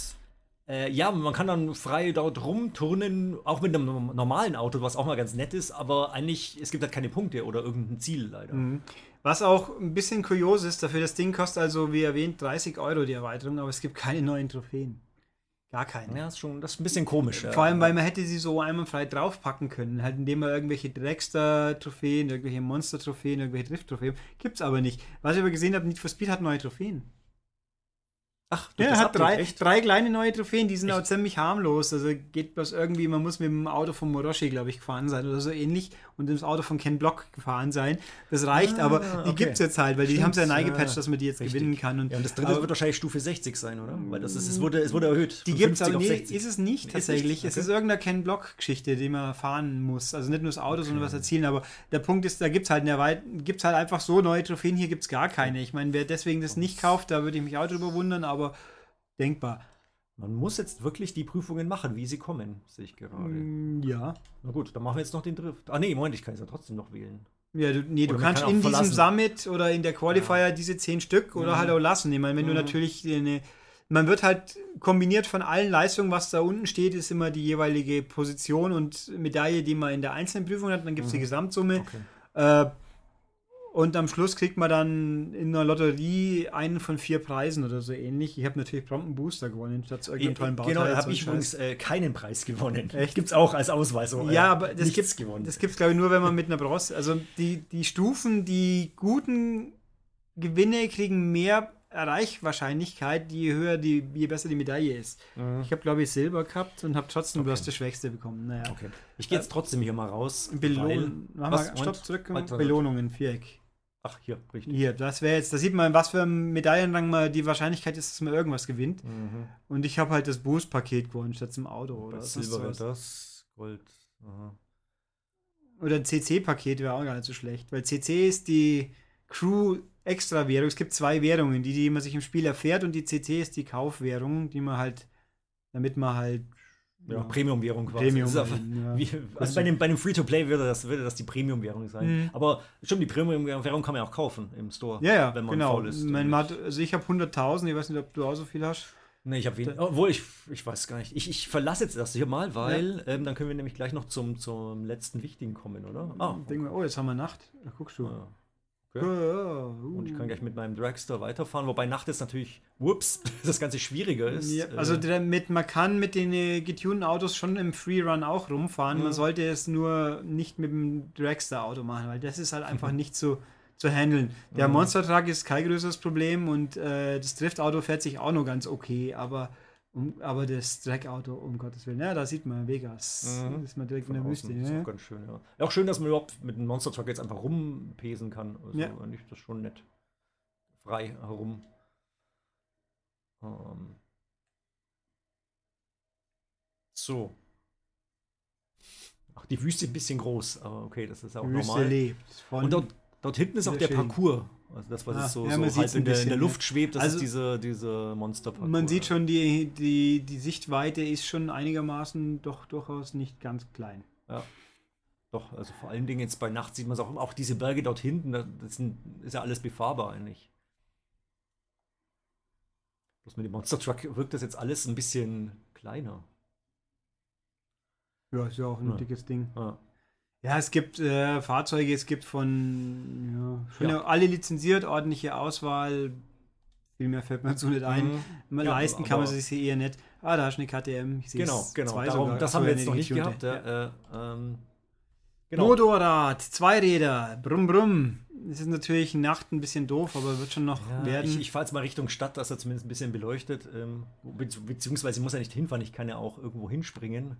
[SPEAKER 2] äh, ja, man kann dann frei dort rumturnen, auch mit einem norm- normalen Auto, was auch mal ganz nett ist, aber eigentlich, es gibt halt keine Punkte oder irgendein Ziel leider.
[SPEAKER 1] Mhm. Was auch ein bisschen kurios ist, dafür das Ding kostet also, wie erwähnt, 30 Euro die Erweiterung, aber es gibt keine neuen Trophäen. Gar keine.
[SPEAKER 2] Ja, ist schon, das ist ein bisschen komisch. ja.
[SPEAKER 1] Vor allem, weil man hätte sie so einmal frei draufpacken können, halt indem man irgendwelche Dragster-Trophäen, irgendwelche Monster-Trophäen, irgendwelche Drift-Trophäen, gibt's aber nicht. Was ich aber gesehen habe, Need for Speed hat neue Trophäen.
[SPEAKER 2] Ach,
[SPEAKER 1] Ja,
[SPEAKER 2] das
[SPEAKER 1] er hat drei,
[SPEAKER 2] echt?
[SPEAKER 1] drei kleine neue Trophäen, die sind
[SPEAKER 2] Echt?
[SPEAKER 1] auch ziemlich harmlos. Also geht bloß irgendwie, man muss mit dem Auto von Moroshi, glaube ich, gefahren sein oder so ähnlich und das Auto von Ken Block gefahren sein. Das reicht,
[SPEAKER 2] Ah,
[SPEAKER 1] aber die
[SPEAKER 2] okay.
[SPEAKER 1] gibt's jetzt halt, weil die
[SPEAKER 2] Stimmt,
[SPEAKER 1] haben es ja
[SPEAKER 2] ja,
[SPEAKER 1] reingepatcht, dass man die jetzt
[SPEAKER 2] richtig.
[SPEAKER 1] gewinnen kann. Und,
[SPEAKER 2] Ja, und das dritte
[SPEAKER 1] aber
[SPEAKER 2] wird wahrscheinlich Stufe 60 sein, oder? Weil das ist, es wurde, es wurde erhöht.
[SPEAKER 1] die gibt's
[SPEAKER 2] 50
[SPEAKER 1] aber nee,
[SPEAKER 2] 60.
[SPEAKER 1] ist es nicht
[SPEAKER 2] Ist
[SPEAKER 1] tatsächlich.
[SPEAKER 2] nicht?
[SPEAKER 1] Es
[SPEAKER 2] Okay.
[SPEAKER 1] ist irgendeine Ken Block-Geschichte, die man fahren muss. Also nicht nur das Auto, sondern was erzielen. Aber der Punkt ist, da gibt's halt eine Erweit gibt's halt einfach so neue Trophäen, hier gibt's gar keine. Ich meine, wer deswegen das nicht kauft, da würde ich mich auch drüber wundern, aber denkbar.
[SPEAKER 2] Man muss jetzt wirklich die Prüfungen machen, wie sie kommen, sehe ich gerade.
[SPEAKER 1] Mm, Ja.
[SPEAKER 2] Na gut, dann machen wir jetzt noch den Drift. Ah nee, Moment, ich kann es ja trotzdem noch wählen.
[SPEAKER 1] Ja, du, nee, du
[SPEAKER 2] Oder
[SPEAKER 1] kannst
[SPEAKER 2] kann
[SPEAKER 1] in diesem
[SPEAKER 2] verlassen.
[SPEAKER 1] Summit oder in der Qualifier diese zehn Stück oder
[SPEAKER 2] Mhm.
[SPEAKER 1] halt auch lassen. Ich meine, wenn du
[SPEAKER 2] Mhm.
[SPEAKER 1] natürlich eine. Man wird halt kombiniert von allen Leistungen, was da unten steht, ist immer die jeweilige Position und Medaille, die man in der einzelnen Prüfung hat. Dann gibt es die
[SPEAKER 2] Mhm.
[SPEAKER 1] Gesamtsumme.
[SPEAKER 2] Okay.
[SPEAKER 1] Äh, und am Schluss kriegt man dann in einer Lotterie einen von vier Preisen oder so ähnlich. Ich habe natürlich prompt einen Booster gewonnen, statt zu irgendeinem tollen Bauteil.
[SPEAKER 2] genau, da habe ich übrigens äh, keinen Preis gewonnen.
[SPEAKER 1] Echt?
[SPEAKER 2] Gibt's auch als Ausweis. so, äh,
[SPEAKER 1] Ja, aber das
[SPEAKER 2] nichts
[SPEAKER 1] gibt's,
[SPEAKER 2] gewonnen.
[SPEAKER 1] das gibt's glaube ich nur, wenn man mit einer Bronze, also die, die Stufen, die guten Gewinne kriegen mehr Erreichwahrscheinlichkeit, je höher die, je besser die Medaille ist.
[SPEAKER 2] Mhm.
[SPEAKER 1] Ich habe glaube ich Silber gehabt und habe trotzdem
[SPEAKER 2] Okay.
[SPEAKER 1] bloß das Schwächste bekommen. Naja.
[SPEAKER 2] Okay. Ich gehe jetzt trotzdem hier mal raus. weil-
[SPEAKER 1] Belohn, machen
[SPEAKER 2] Was?
[SPEAKER 1] wir, stopp, zurück. Belohnungen, Viereck.
[SPEAKER 2] Ach, hier, richtig.
[SPEAKER 1] Hier, das wäre jetzt, da sieht man, was für ein Medaillenrang mal die Wahrscheinlichkeit ist, dass man irgendwas gewinnt.
[SPEAKER 2] Mhm.
[SPEAKER 1] Und ich habe halt das Boost-Paket gewonnen statt zum Auto oder
[SPEAKER 2] Silber wäre das, Gold Aha.
[SPEAKER 1] Oder ein CC-Paket wäre auch gar nicht so schlecht, weil CC ist die Crew-Extra-Währung. Es gibt zwei Währungen, die, die man sich im Spiel erfährt und die CC ist die Kaufwährung, die man halt, damit man halt
[SPEAKER 2] Ja, Premium-Währung quasi.
[SPEAKER 1] Premium. Ja.
[SPEAKER 2] Wie, also bei dem, bei dem Free-to-Play würde das, würde das die Premium-Währung sein.
[SPEAKER 1] Mhm.
[SPEAKER 2] Aber stimmt, die Premium-Währung kann man ja auch kaufen im Store.
[SPEAKER 1] ja, ja,
[SPEAKER 2] wenn man
[SPEAKER 1] genau.
[SPEAKER 2] faul ist.
[SPEAKER 1] Mein, hat, also ich habe 100.000, ich weiß nicht, ob du auch so viel hast.
[SPEAKER 2] Nee, ich habe wenig. Obwohl, ich, ich weiß gar nicht. Ich, ich verlasse jetzt das hier mal, weil ähm, dann können wir nämlich gleich noch zum, zum letzten Wichtigen kommen, oder? Ah,
[SPEAKER 1] mal, oh, jetzt haben wir Nacht. Da guckst du.
[SPEAKER 2] Ah. Okay.
[SPEAKER 1] uh.
[SPEAKER 2] Und ich kann gleich mit meinem Dragster weiterfahren, wobei Nacht ist natürlich, whoops, das Ganze schwieriger ist.
[SPEAKER 1] Ja,
[SPEAKER 2] Äh,
[SPEAKER 1] also mit, man kann mit den äh, getunten Autos schon im Freerun auch rumfahren.
[SPEAKER 2] Mhm.
[SPEAKER 1] Man sollte es nur nicht mit dem Dragster-Auto machen, weil das ist halt einfach nicht so zu handeln. Der
[SPEAKER 2] Mhm.
[SPEAKER 1] Monster Truck ist kein größeres Problem und äh, das Driftauto fährt sich auch noch ganz okay, aber, um, aber das Drag-Auto, um Gottes Willen, ja, da sieht man Vegas.
[SPEAKER 2] Mhm.
[SPEAKER 1] Da ist man direkt in
[SPEAKER 2] von
[SPEAKER 1] der
[SPEAKER 2] außen
[SPEAKER 1] Wüste.
[SPEAKER 2] ist
[SPEAKER 1] Ja.
[SPEAKER 2] auch ganz schön, ja. ja. Auch schön, dass man überhaupt mit einem Monster Truck jetzt einfach rumpesen kann. Also
[SPEAKER 1] Ja.
[SPEAKER 2] ist das schon nett. Frei herum. Ähm. So. Ach, die Wüste ist ein bisschen groß, aber okay, das ist auch
[SPEAKER 1] Wüste
[SPEAKER 2] normal.
[SPEAKER 1] lebt. Von,
[SPEAKER 2] Und dort, dort hinten ist auch der
[SPEAKER 1] schön.
[SPEAKER 2] Parcours. Also das, was
[SPEAKER 1] Ah,
[SPEAKER 2] so,
[SPEAKER 1] ja,
[SPEAKER 2] so
[SPEAKER 1] sieht's
[SPEAKER 2] in der, in der
[SPEAKER 1] ja.
[SPEAKER 2] Luft schwebt, das
[SPEAKER 1] Also-
[SPEAKER 2] ist diese, diese Monster-Parcours.
[SPEAKER 1] man sieht schon, die, die, die Sichtweite ist schon einigermaßen doch durchaus nicht ganz klein.
[SPEAKER 2] Ja. Doch, also vor allen Dingen jetzt bei Nacht sieht man es auch, auch diese Berge dort hinten, da- das sind, ist ja alles befahrbar eigentlich. Bloß mit dem Monster Truck wirkt das jetzt alles ein bisschen kleiner.
[SPEAKER 1] Ja, ist ja auch ein
[SPEAKER 2] Ja.
[SPEAKER 1] dickes Ding.
[SPEAKER 2] Ja.
[SPEAKER 1] Ja, es gibt äh, Fahrzeuge, es gibt von ja,
[SPEAKER 2] Ja.
[SPEAKER 1] alle lizenziert, ordentliche Auswahl. Viel mehr fällt mir so nicht ein.
[SPEAKER 2] Mhm.
[SPEAKER 1] Mal
[SPEAKER 2] Ja,
[SPEAKER 1] leisten kann man sich sie eher nicht. Ah, da ist eine KTM. Ich sehe
[SPEAKER 2] Genau,
[SPEAKER 1] es,
[SPEAKER 2] genau.
[SPEAKER 1] zwei
[SPEAKER 2] Darum,
[SPEAKER 1] sogar.
[SPEAKER 2] das haben wir jetzt noch nicht gehabt. Äh, ähm, genau.
[SPEAKER 1] Motorrad, Zweiräder, brumm brumm. Das ist natürlich Nacht ein bisschen doof, aber wird schon noch werden.
[SPEAKER 2] ich ich fahre jetzt mal Richtung Stadt, dass er zumindest ein bisschen beleuchtet. Ähm, bezieh- beziehungsweise muss er nicht hinfahren, ich kann ja auch irgendwo hinspringen.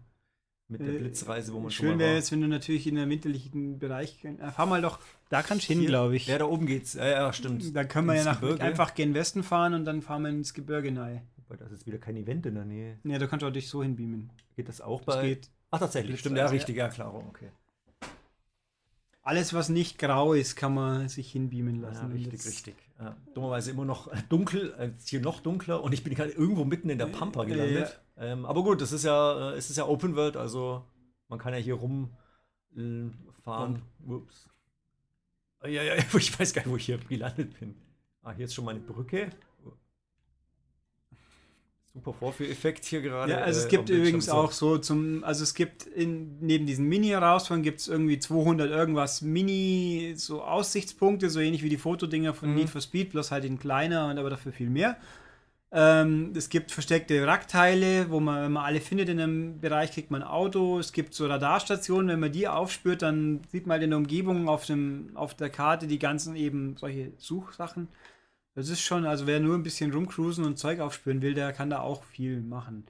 [SPEAKER 2] Mit der
[SPEAKER 1] Äh,
[SPEAKER 2] Blitzreise, wo man schon
[SPEAKER 1] Schön wäre jetzt, wenn du natürlich in der winterlichen Bereich. Äh, fahr mal doch. Da kannst du hin, glaube ich.
[SPEAKER 2] Ja, da oben geht's. Ja, ja stimmt.
[SPEAKER 1] Da können wir ja
[SPEAKER 2] Ins
[SPEAKER 1] nach,
[SPEAKER 2] Gebirge.
[SPEAKER 1] einfach gen Westen fahren und dann fahren wir ins Gebirge rein.
[SPEAKER 2] Wobei, da ist wieder kein Event in der Nähe.
[SPEAKER 1] Ja, da kannst du auch dich so hinbeamen.
[SPEAKER 2] Geht das auch
[SPEAKER 1] Das
[SPEAKER 2] bei.
[SPEAKER 1] geht.
[SPEAKER 2] Ach, tatsächlich.
[SPEAKER 1] Blitz-
[SPEAKER 2] Stimmt, ja,
[SPEAKER 1] ja.
[SPEAKER 2] richtig. Ja, klar. Okay.
[SPEAKER 1] Alles, was nicht grau ist, kann man sich hinbeamen lassen.
[SPEAKER 2] Ja, richtig,
[SPEAKER 1] das-
[SPEAKER 2] richtig. Ja, dummerweise immer noch dunkel, äh, jetzt hier noch dunkler und ich bin gerade irgendwo mitten in der Pampa gelandet. Ähm, aber gut, das ist ja, äh, es ist ja Open World, also man kann ja hier rumfahren. fahren. Ups. Ja, ja, ich weiß gar nicht, wo ich hier gelandet bin. Ah, hier ist schon mal eine Brücke. Super Vorführeffekt hier gerade.
[SPEAKER 1] Ja, also es
[SPEAKER 2] äh,
[SPEAKER 1] gibt übrigens auch so zum, also es gibt in, neben diesen Mini-Herausforderungen gibt es irgendwie 200 irgendwas Mini, so Aussichtspunkte, so ähnlich wie die Fotodinger von
[SPEAKER 2] Mhm.
[SPEAKER 1] Need for Speed, bloß halt in kleiner und aber dafür viel mehr. Ähm, es gibt versteckte Wrackteile, wo man, wenn man alle findet in einem Bereich, kriegt man ein Auto. Es gibt so Radarstationen, wenn man die aufspürt, dann sieht man halt in der Umgebung auf, dem, auf der Karte die ganzen eben solche Suchsachen. Das ist schon, also wer nur ein bisschen rumcruisen und Zeug aufspüren will, der kann da auch viel machen.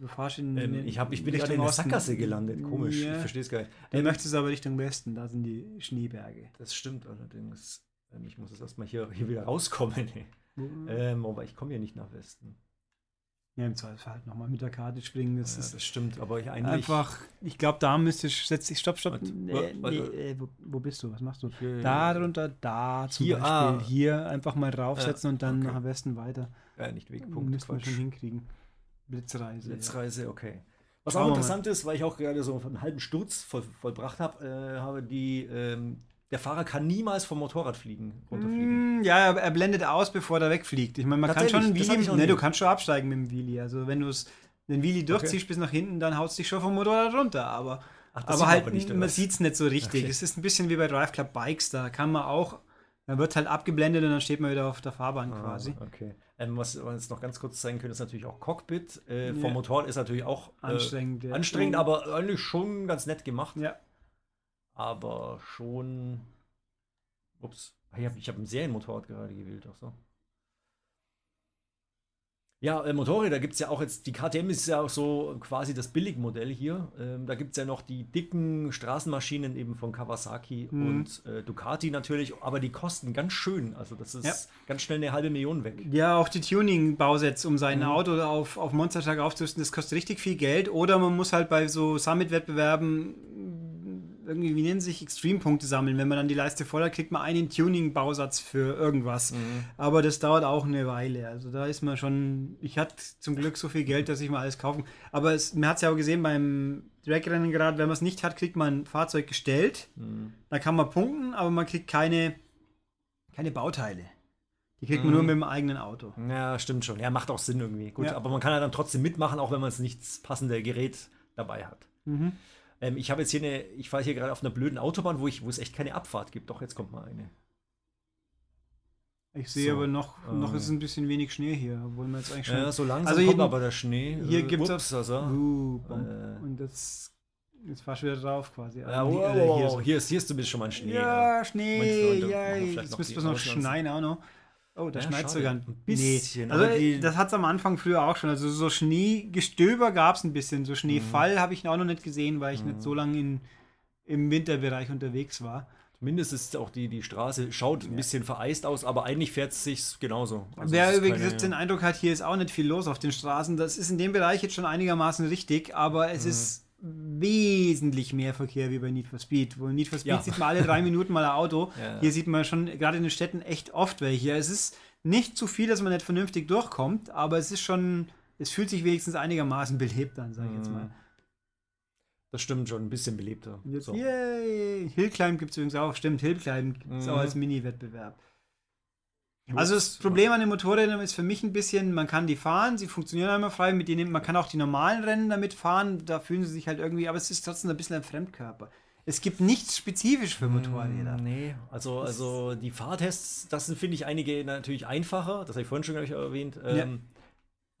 [SPEAKER 1] Du fahrst in,
[SPEAKER 2] Ähm,
[SPEAKER 1] in
[SPEAKER 2] ich, hab, ich bin
[SPEAKER 1] Richtung
[SPEAKER 2] gerade in der. Sackgasse gelandet. Komisch,
[SPEAKER 1] Ja.
[SPEAKER 2] ich verstehe es gar nicht.
[SPEAKER 1] Du
[SPEAKER 2] Ähm,
[SPEAKER 1] möchtest aber Richtung Westen, da sind die Schneeberge.
[SPEAKER 2] Das stimmt allerdings. Ähm, Ich muss jetzt erstmal hier, hier wieder rauskommen. ey. Ähm, aber ich komme hier nicht nach Westen.
[SPEAKER 1] Ja, im Zweifelsfall halt nochmal mit der Karte springen. Das
[SPEAKER 2] ja,
[SPEAKER 1] ist
[SPEAKER 2] das stimmt, aber ich eigentlich.
[SPEAKER 1] einfach, ich glaube, da müsstest du, setz dich, stopp, stopp. Nee, nee, äh, wo, wo bist du? Was machst du?
[SPEAKER 2] Hier-
[SPEAKER 1] Da drunter, da zum
[SPEAKER 2] Hier,
[SPEAKER 1] Beispiel.
[SPEAKER 2] ah.
[SPEAKER 1] Hier einfach mal draufsetzen
[SPEAKER 2] Ja,
[SPEAKER 1] und dann
[SPEAKER 2] okay.
[SPEAKER 1] nach Westen weiter.
[SPEAKER 2] Ja, nicht Wegpunkt.
[SPEAKER 1] Müssen wir schon hinkriegen. Blitzreise.
[SPEAKER 2] Blitzreise, okay. Was
[SPEAKER 1] Schauen
[SPEAKER 2] auch interessant ist, weil ich auch gerade so einen halben Sturz voll, vollbracht habe, äh, habe die, ähm, der Fahrer kann niemals vom Motorrad fliegen, runterfliegen.
[SPEAKER 1] Mm, Ja, er, blendet aus, bevor er wegfliegt. Ich meine, man kann schon ein
[SPEAKER 2] das hab ich
[SPEAKER 1] Wheelie, ne,
[SPEAKER 2] nie.
[SPEAKER 1] du kannst schon absteigen mit dem Wheelie. Also wenn du es den Wheelie durchziehst bis nach hinten, dann haut es dich schon vom Motorrad runter. Aber,
[SPEAKER 2] Ach,
[SPEAKER 1] aber halt,
[SPEAKER 2] aber nicht,
[SPEAKER 1] man sieht es nicht so richtig.
[SPEAKER 2] Okay.
[SPEAKER 1] Es ist ein bisschen wie bei Drive Club Bikes, da kann man auch, da wird halt abgeblendet und dann steht man wieder auf der Fahrbahn
[SPEAKER 2] Ah,
[SPEAKER 1] quasi.
[SPEAKER 2] Okay. Ähm, was wir jetzt noch ganz kurz zeigen können, ist natürlich auch Cockpit. Äh, vom
[SPEAKER 1] Ja.
[SPEAKER 2] Motorrad ist natürlich auch äh,
[SPEAKER 1] Anstrengend. ja.
[SPEAKER 2] anstrengend, aber eigentlich schon ganz nett gemacht.
[SPEAKER 1] Ja.
[SPEAKER 2] Aber schon. Ups. Ich habe ich hab ein Serienmotorrad gerade gewählt, ach so. Ja, äh, Motorräder gibt es ja auch jetzt, die KTM ist ja auch so quasi das Billigmodell hier. Ähm, da gibt es ja noch die dicken Straßenmaschinen eben von Kawasaki
[SPEAKER 1] Mhm.
[SPEAKER 2] und äh, Ducati natürlich, aber die kosten ganz schön. Also das ist
[SPEAKER 1] Ja.
[SPEAKER 2] ganz schnell eine halbe Million weg.
[SPEAKER 1] Ja, auch die Tuning-Bausets, um sein
[SPEAKER 2] Mhm.
[SPEAKER 1] Auto auf, auf Monstertag aufzurüsten, das kostet richtig viel Geld. Oder man muss halt bei so Summit-Wettbewerben irgendwie, wie nennen sich, Extreme-Punkte sammeln. Wenn man dann die Leiste voll hat, kriegt man einen Tuning-Bausatz für irgendwas.
[SPEAKER 2] Mhm.
[SPEAKER 1] Aber das dauert auch eine Weile. Also da ist man schon. Ich hatte zum Glück so viel Geld, dass ich mal alles kaufen. Aber es, man hat es ja auch gesehen beim Dragrennen gerade, wenn man es nicht hat, kriegt man ein Fahrzeug gestellt.
[SPEAKER 2] Mhm.
[SPEAKER 1] Da kann man punkten, aber man kriegt keine, keine Bauteile. Die kriegt man
[SPEAKER 2] Mhm.
[SPEAKER 1] nur mit dem eigenen Auto.
[SPEAKER 2] Ja, stimmt schon. Ja, macht auch Sinn irgendwie. Gut,
[SPEAKER 1] Ja.
[SPEAKER 2] aber man kann ja dann trotzdem mitmachen, auch wenn man es nicht passende Gerät dabei hat.
[SPEAKER 1] Mhm.
[SPEAKER 2] Ähm, ich habe jetzt hier eine, ich fahre hier gerade auf einer blöden Autobahn, wo, ich, wo es echt keine Abfahrt gibt. Doch, jetzt kommt mal eine.
[SPEAKER 1] Ich sehe
[SPEAKER 2] So,
[SPEAKER 1] aber noch, noch
[SPEAKER 2] äh.
[SPEAKER 1] ist ein bisschen wenig Schnee hier, obwohl man jetzt eigentlich schon.
[SPEAKER 2] Ja, so langsam
[SPEAKER 1] Also
[SPEAKER 2] kommt
[SPEAKER 1] jeden-
[SPEAKER 2] aber der Schnee.
[SPEAKER 1] hier
[SPEAKER 2] Äh,
[SPEAKER 1] gibt's
[SPEAKER 2] ups, also.
[SPEAKER 1] Uh.
[SPEAKER 2] Äh.
[SPEAKER 1] Und das, jetzt fahrst du wieder drauf quasi.
[SPEAKER 2] Ja,
[SPEAKER 1] Also
[SPEAKER 2] wow,
[SPEAKER 1] hier
[SPEAKER 2] wow.
[SPEAKER 1] so.
[SPEAKER 2] Hier, ist, hier ist zumindest schon mal ein Schnee.
[SPEAKER 1] Ja, Schnee,
[SPEAKER 2] Freunde
[SPEAKER 1] ja, jetzt
[SPEAKER 2] noch
[SPEAKER 1] müsste
[SPEAKER 2] die
[SPEAKER 1] es noch schneien auch noch. Oh, da
[SPEAKER 2] Ja,
[SPEAKER 1] schneit sogar
[SPEAKER 2] Ein bisschen,
[SPEAKER 1] Nee. Also,
[SPEAKER 2] die-
[SPEAKER 1] das hat es am Anfang früher auch schon. Also so Schneegestöber gab es ein bisschen. So Schneefall
[SPEAKER 2] Mhm.
[SPEAKER 1] habe ich auch noch nicht gesehen, weil ich nicht so lange in, im Winterbereich unterwegs war.
[SPEAKER 2] Zumindest ist auch die, die Straße, schaut ein bisschen vereist aus, aber eigentlich fährt es sich genauso. Also
[SPEAKER 1] Wer übrigens
[SPEAKER 2] keine-
[SPEAKER 1] den Eindruck hat, hier ist auch nicht viel los auf den Straßen, das ist in dem Bereich jetzt schon einigermaßen richtig, aber es
[SPEAKER 2] Mhm.
[SPEAKER 1] ist wesentlich mehr Verkehr wie bei Need for Speed. Wo Need for Speed
[SPEAKER 2] Ja.
[SPEAKER 1] sieht man alle drei Minuten mal ein Auto.
[SPEAKER 2] Ja.
[SPEAKER 1] Hier sieht man schon gerade in den Städten echt oft welche. Es ist nicht zu viel, dass man nicht vernünftig durchkommt, aber es ist schon, es fühlt sich wenigstens einigermaßen belebt an, sage ich jetzt mal.
[SPEAKER 2] Das stimmt schon, ein bisschen belebter.
[SPEAKER 1] Jetzt,
[SPEAKER 2] Mhm. So.
[SPEAKER 1] yay! Hillclimb gibt es übrigens auch, stimmt, Hillclimb gibt es
[SPEAKER 2] Mhm.
[SPEAKER 1] auch als Mini-Wettbewerb. Also das Problem an den Motorrädern ist für mich ein bisschen, man kann die fahren, sie funktionieren einmal frei, mit denen man kann auch die normalen Rennen damit fahren, da fühlen sie sich halt irgendwie, aber es ist trotzdem ein bisschen ein Fremdkörper. Es gibt nichts spezifisch für Motorräder.
[SPEAKER 2] Nee, also, also die Fahrtests, das sind, finde ich, einige natürlich einfacher. Das habe ich vorhin schon gleich erwähnt. Ähm,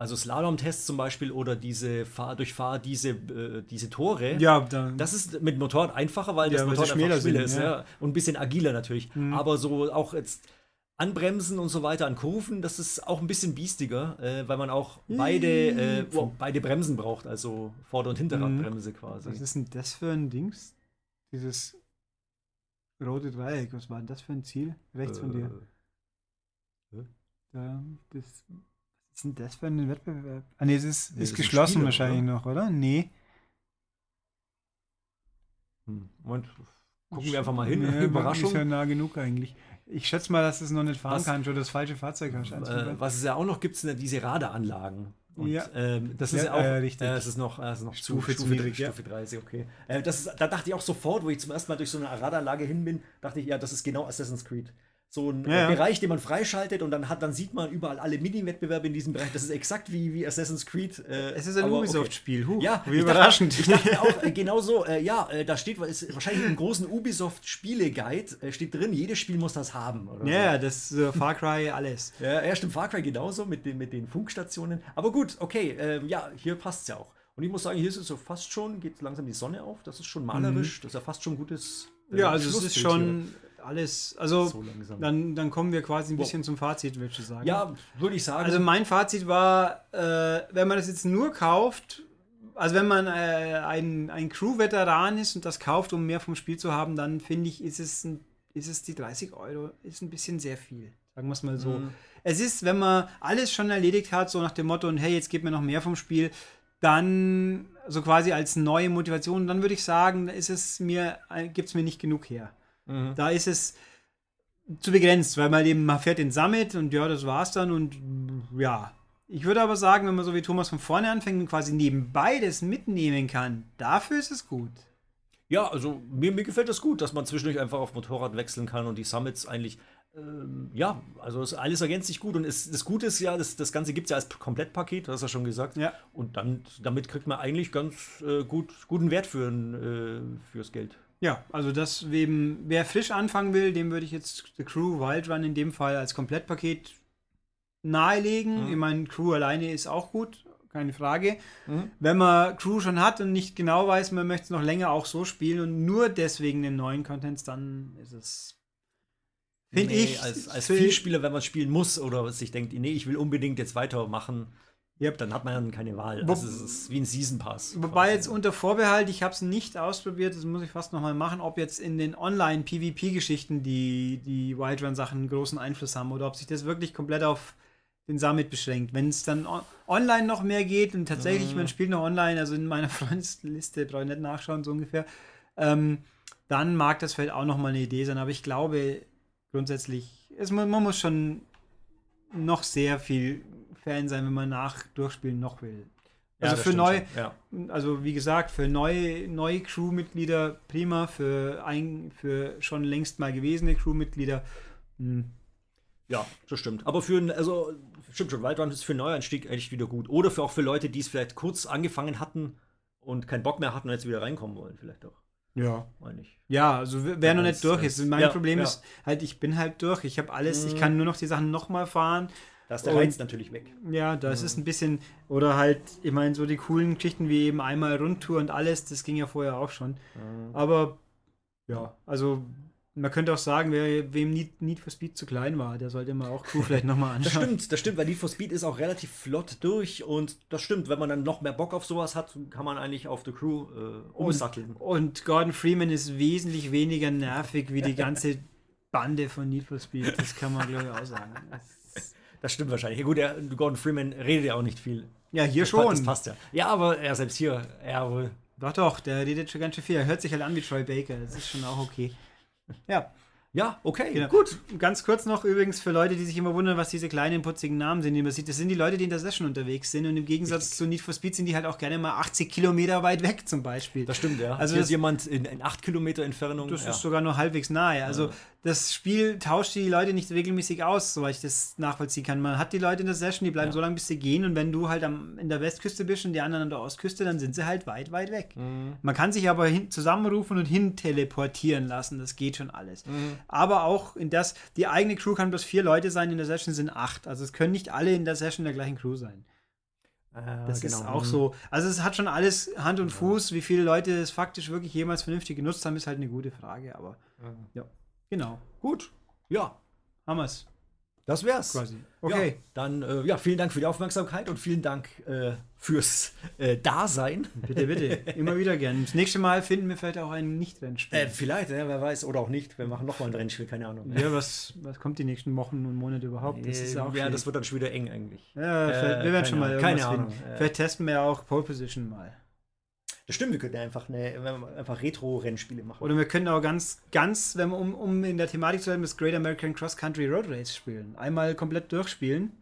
[SPEAKER 2] Also Slalom-Tests zum Beispiel oder diese Fahr durch Fahr diese, äh, diese Tore.
[SPEAKER 1] Ja, da,
[SPEAKER 2] Das ist mit Motorrad einfacher, weil
[SPEAKER 1] Ja,
[SPEAKER 2] das
[SPEAKER 1] weil
[SPEAKER 2] Motorrad
[SPEAKER 1] schmäler
[SPEAKER 2] einfach schneller
[SPEAKER 1] sind,
[SPEAKER 2] ist.
[SPEAKER 1] ja.
[SPEAKER 2] Ja. Und ein bisschen agiler natürlich.
[SPEAKER 1] Mhm.
[SPEAKER 2] Aber so auch jetzt anbremsen und so weiter an Kurven, das ist auch ein bisschen biestiger, äh, weil man auch beide, äh, wow, beide Bremsen braucht, also Vorder- und Hinterradbremse quasi.
[SPEAKER 1] was ist denn das für ein Dings? Dieses rote Dreieck, was war denn das für ein Ziel? Rechts von dir.
[SPEAKER 2] Äh,
[SPEAKER 1] Da, das, was ist denn das für ein Wettbewerb? Ah, nee, es ist,
[SPEAKER 2] Nee,
[SPEAKER 1] ist geschlossen
[SPEAKER 2] Spiele,
[SPEAKER 1] wahrscheinlich noch, oder? Nee.
[SPEAKER 2] Hm, Moment, gucken wir einfach mal hin.
[SPEAKER 1] Nee,
[SPEAKER 2] Überraschung.
[SPEAKER 1] Ist ja nah genug eigentlich. Ich schätze mal, dass es noch nicht fahren
[SPEAKER 2] Was-
[SPEAKER 1] kann, schon das falsche Fahrzeug hast.
[SPEAKER 2] Äh, was es ja auch noch gibt, sind ja diese Radaranlagen. Und,
[SPEAKER 1] Ja.
[SPEAKER 2] ähm, das ist
[SPEAKER 1] Ja,
[SPEAKER 2] auch,
[SPEAKER 1] äh, richtig.
[SPEAKER 2] Äh, es ist noch, äh, es ist noch
[SPEAKER 1] Stufe
[SPEAKER 2] Stufe,
[SPEAKER 1] niedrig, ja.
[SPEAKER 2] Stufe 30, okay. Äh, das ist, da dachte ich auch sofort, wo ich zum ersten Mal durch so eine Radaranlage hin bin, dachte ich, ja, das ist genau Assassin's Creed. So ein
[SPEAKER 1] Ja,
[SPEAKER 2] äh,
[SPEAKER 1] ja.
[SPEAKER 2] Bereich, den man freischaltet und dann hat, dann sieht man überall alle Mini-Wettbewerbe in diesem Bereich. Das ist exakt wie, wie Assassin's Creed. Äh,
[SPEAKER 1] Es ist ein
[SPEAKER 2] okay.
[SPEAKER 1] Ubisoft-Spiel. Huh,
[SPEAKER 2] Ja,
[SPEAKER 1] wie überraschend.
[SPEAKER 2] Dachte, ich dachte auch, äh, genau so, äh, ja, äh, da steht, ist wahrscheinlich im großen Ubisoft-Spiele-Guide, äh, steht drin, jedes Spiel muss das haben. Oder so.
[SPEAKER 1] ja, das ist äh, Far Cry, alles.
[SPEAKER 2] Ja, ja, stimmt, Far Cry genauso mit den, mit den Funkstationen. Aber gut, okay, ähm, ja, hier passt es ja auch. Und ich muss sagen, hier ist es so fast schon, geht langsam die Sonne auf. Das ist schon malerisch, das ist ja fast schon gutes.
[SPEAKER 1] Ja, also es ist schon alles. Also
[SPEAKER 2] So
[SPEAKER 1] dann, dann kommen wir quasi ein
[SPEAKER 2] Wow.
[SPEAKER 1] bisschen zum Fazit, würde ich sagen.
[SPEAKER 2] Ja, würde ich sagen.
[SPEAKER 1] Also mein Fazit war, äh, wenn man das jetzt nur kauft, also wenn man äh, ein, ein Crew-Veteran ist und das kauft, um mehr vom Spiel zu haben, dann finde ich, ist es, ein, ist es die 30 Euro, ist ein bisschen sehr viel. Sagen wir es mal so.
[SPEAKER 2] Mhm.
[SPEAKER 1] Es ist, wenn man alles schon erledigt hat, so nach dem Motto, und hey, jetzt gib mir noch mehr vom Spiel, dann so quasi als neue Motivation, dann würde ich sagen, ist es mir, gibt es mir nicht genug her.
[SPEAKER 2] Mhm.
[SPEAKER 1] Da ist es zu begrenzt, weil man eben, man fährt den Summit und ja, das war's dann und ja. Ich würde aber sagen, wenn man so wie Thomas von vorne anfängt und quasi nebenbei das mitnehmen kann, dafür ist es gut.
[SPEAKER 2] Ja, also mir, mir gefällt das gut, dass man zwischendurch einfach auf Motorrad wechseln kann und die Summits eigentlich, ähm, ja, also es, alles ergänzt sich gut und es, das Gute ist ja, das, das Ganze gibt es ja als Komplettpaket, das hast du ja schon gesagt.
[SPEAKER 1] Ja.
[SPEAKER 2] Und dann, damit kriegt man eigentlich ganz äh, gut, guten Wert für, äh, fürs Geld.
[SPEAKER 1] Ja, also das eben, wer frisch anfangen will, dem würde ich jetzt The Crew Wild Run in dem Fall als Komplettpaket nahelegen.
[SPEAKER 2] Mhm.
[SPEAKER 1] Ich meine, Crew alleine ist auch gut, keine Frage.
[SPEAKER 2] Mhm.
[SPEAKER 1] Wenn man Crew schon hat und nicht genau weiß, man möchte es noch länger auch so spielen und nur deswegen den neuen Contents, dann ist es. Finde
[SPEAKER 2] Nee,
[SPEAKER 1] ich.
[SPEAKER 2] Als, als Vielspieler, wenn man spielen muss oder sich denkt, nee, ich will unbedingt jetzt weitermachen, Ja, dann hat man dann keine Wahl.
[SPEAKER 1] Wo-
[SPEAKER 2] Also es ist wie ein Season Pass.
[SPEAKER 1] Wobei jetzt unter Vorbehalt, ich habe es nicht ausprobiert, das muss ich fast nochmal machen, ob jetzt in den Online-PvP-Geschichten die, die Wildrun-Sachen einen großen Einfluss haben oder ob sich das wirklich komplett auf den Summit beschränkt. Wenn es dann on online noch mehr geht und tatsächlich, man spielt noch online, also in meiner Freundesliste, brauche ich nicht nachschauen, so ungefähr, ähm, dann mag das vielleicht auch nochmal eine Idee sein, aber ich glaube grundsätzlich, es, man, man muss schon noch sehr viel Fan sein, wenn man nach Durchspielen noch will. Also
[SPEAKER 2] das
[SPEAKER 1] für neu.
[SPEAKER 2] Ja.
[SPEAKER 1] also wie gesagt, für neue, neue Crewmitglieder prima, für, ein, für schon längst mal gewesene Crewmitglieder. hm,
[SPEAKER 2] Ja, das stimmt. Aber für ein, also, stimmt schon, Wildrun ist für einen Neueinstieg eigentlich wieder gut. Oder für auch für Leute, die es vielleicht kurz angefangen hatten und keinen Bock mehr hatten und jetzt wieder reinkommen wollen, vielleicht auch.
[SPEAKER 1] Ja.
[SPEAKER 2] Meine ich.
[SPEAKER 1] Ja, also wer wer noch nicht durch ist. Mein
[SPEAKER 2] ja,
[SPEAKER 1] Problem
[SPEAKER 2] ja.
[SPEAKER 1] ist halt, ich bin halt durch. Ich habe alles, ich
[SPEAKER 2] Mhm.
[SPEAKER 1] kann nur noch die Sachen nochmal fahren.
[SPEAKER 2] Da ist der
[SPEAKER 1] Und-
[SPEAKER 2] Reiz natürlich weg.
[SPEAKER 1] Ja, das ist ein bisschen, oder halt, ich meine, so die coolen Geschichten wie eben einmal Rundtour und alles, das ging ja vorher auch schon. Aber ja, also man könnte auch sagen, wer, wem Need, Need for Speed zu klein war, der sollte mal auch Crew vielleicht nochmal
[SPEAKER 2] Das
[SPEAKER 1] anschauen.
[SPEAKER 2] stimmt, das stimmt, weil Need for Speed ist auch relativ flott durch und das stimmt, wenn man dann noch mehr Bock auf sowas hat, kann man eigentlich auf The Crew äh, umsatteln.
[SPEAKER 1] Und Gordon Freeman ist wesentlich weniger nervig wie die ganze Bande von Need for Speed. Das kann man, glaube ich, auch sagen.
[SPEAKER 2] Das stimmt wahrscheinlich. Ja, gut, der Gordon Freeman redet ja auch nicht viel.
[SPEAKER 1] Ja, hier
[SPEAKER 2] Das pa- Das
[SPEAKER 1] schon.
[SPEAKER 2] passt ja. Ja, aber er selbst hier, er wohl.
[SPEAKER 1] Doch, doch, der redet schon ganz schön viel. Er hört sich halt an wie Troy Baker. Das ist schon auch okay. Ja,
[SPEAKER 2] Ja, okay,
[SPEAKER 1] genau.
[SPEAKER 2] gut.
[SPEAKER 1] Ganz kurz noch übrigens für Leute, die sich immer wundern, was diese kleinen putzigen Namen sind, die man sieht. Das sind die Leute, die in der Session unterwegs sind. Und im Gegensatz zu Need for Speed sind die halt auch gerne mal 80 Kilometer weit weg zum Beispiel.
[SPEAKER 2] Das stimmt, ja.
[SPEAKER 1] Also
[SPEAKER 2] hier
[SPEAKER 1] das-
[SPEAKER 2] ist jemand in, in 8 Kilometer Entfernung.
[SPEAKER 1] Das
[SPEAKER 2] ja.
[SPEAKER 1] ist sogar nur halbwegs nahe. Also das Spiel tauscht die Leute nicht regelmäßig aus, soweit ich das nachvollziehen kann. Man hat die Leute in der Session, die bleiben
[SPEAKER 2] Ja.
[SPEAKER 1] so lange, bis sie gehen. Und wenn du halt am, in der Westküste bist und die anderen an der Ostküste, dann sind sie halt weit, weit weg.
[SPEAKER 2] Mhm.
[SPEAKER 1] Man kann sich aber hin, zusammenrufen und hin teleportieren lassen. Das geht schon alles.
[SPEAKER 2] Mhm.
[SPEAKER 1] Aber auch in das, die eigene Crew kann bloß vier Leute sein, in der Session sind acht. Also es können nicht alle in der Session der gleichen Crew sein.
[SPEAKER 2] Äh,
[SPEAKER 1] Das
[SPEAKER 2] genau.
[SPEAKER 1] ist auch
[SPEAKER 2] Mhm.
[SPEAKER 1] so. Also es hat schon alles Hand und Fuß. Wie viele Leute es faktisch wirklich jemals vernünftig genutzt haben, ist halt eine gute Frage. Aber
[SPEAKER 2] Ja.
[SPEAKER 1] Genau.
[SPEAKER 2] Gut. Ja,
[SPEAKER 1] Haben wir es
[SPEAKER 2] das wär's.
[SPEAKER 1] quasi.
[SPEAKER 2] Okay. Ja, dann äh, ja, vielen Dank für die Aufmerksamkeit und vielen Dank äh, fürs äh, Dasein.
[SPEAKER 1] Bitte, bitte. Immer wieder gern. Das nächste Mal finden wir vielleicht auch ein Nicht-Rennspiel.
[SPEAKER 2] Äh, vielleicht, ja, wer weiß, oder auch nicht. Wir machen nochmal ein Rennspiel, keine Ahnung.
[SPEAKER 1] ja, was, was kommt die nächsten Wochen und Monate überhaupt? Das ist
[SPEAKER 2] Äh,
[SPEAKER 1] auch
[SPEAKER 2] ja,
[SPEAKER 1] schwierig.
[SPEAKER 2] das wird dann schon wieder eng eigentlich.
[SPEAKER 1] ja,
[SPEAKER 2] äh,
[SPEAKER 1] wir werden
[SPEAKER 2] keine
[SPEAKER 1] schon mal.
[SPEAKER 2] Keine Ahnung.
[SPEAKER 1] finden.
[SPEAKER 2] Äh.
[SPEAKER 1] Vielleicht testen wir ja auch Pole Position mal.
[SPEAKER 2] Das stimmt, wir könnten ja einfach, eine, einfach Retro-Rennspiele machen.
[SPEAKER 1] Oder wir können auch ganz, ganz, wenn wir, um, um in der Thematik zu bleiben, das Great American Cross Country Road Race spielen. Einmal komplett durchspielen.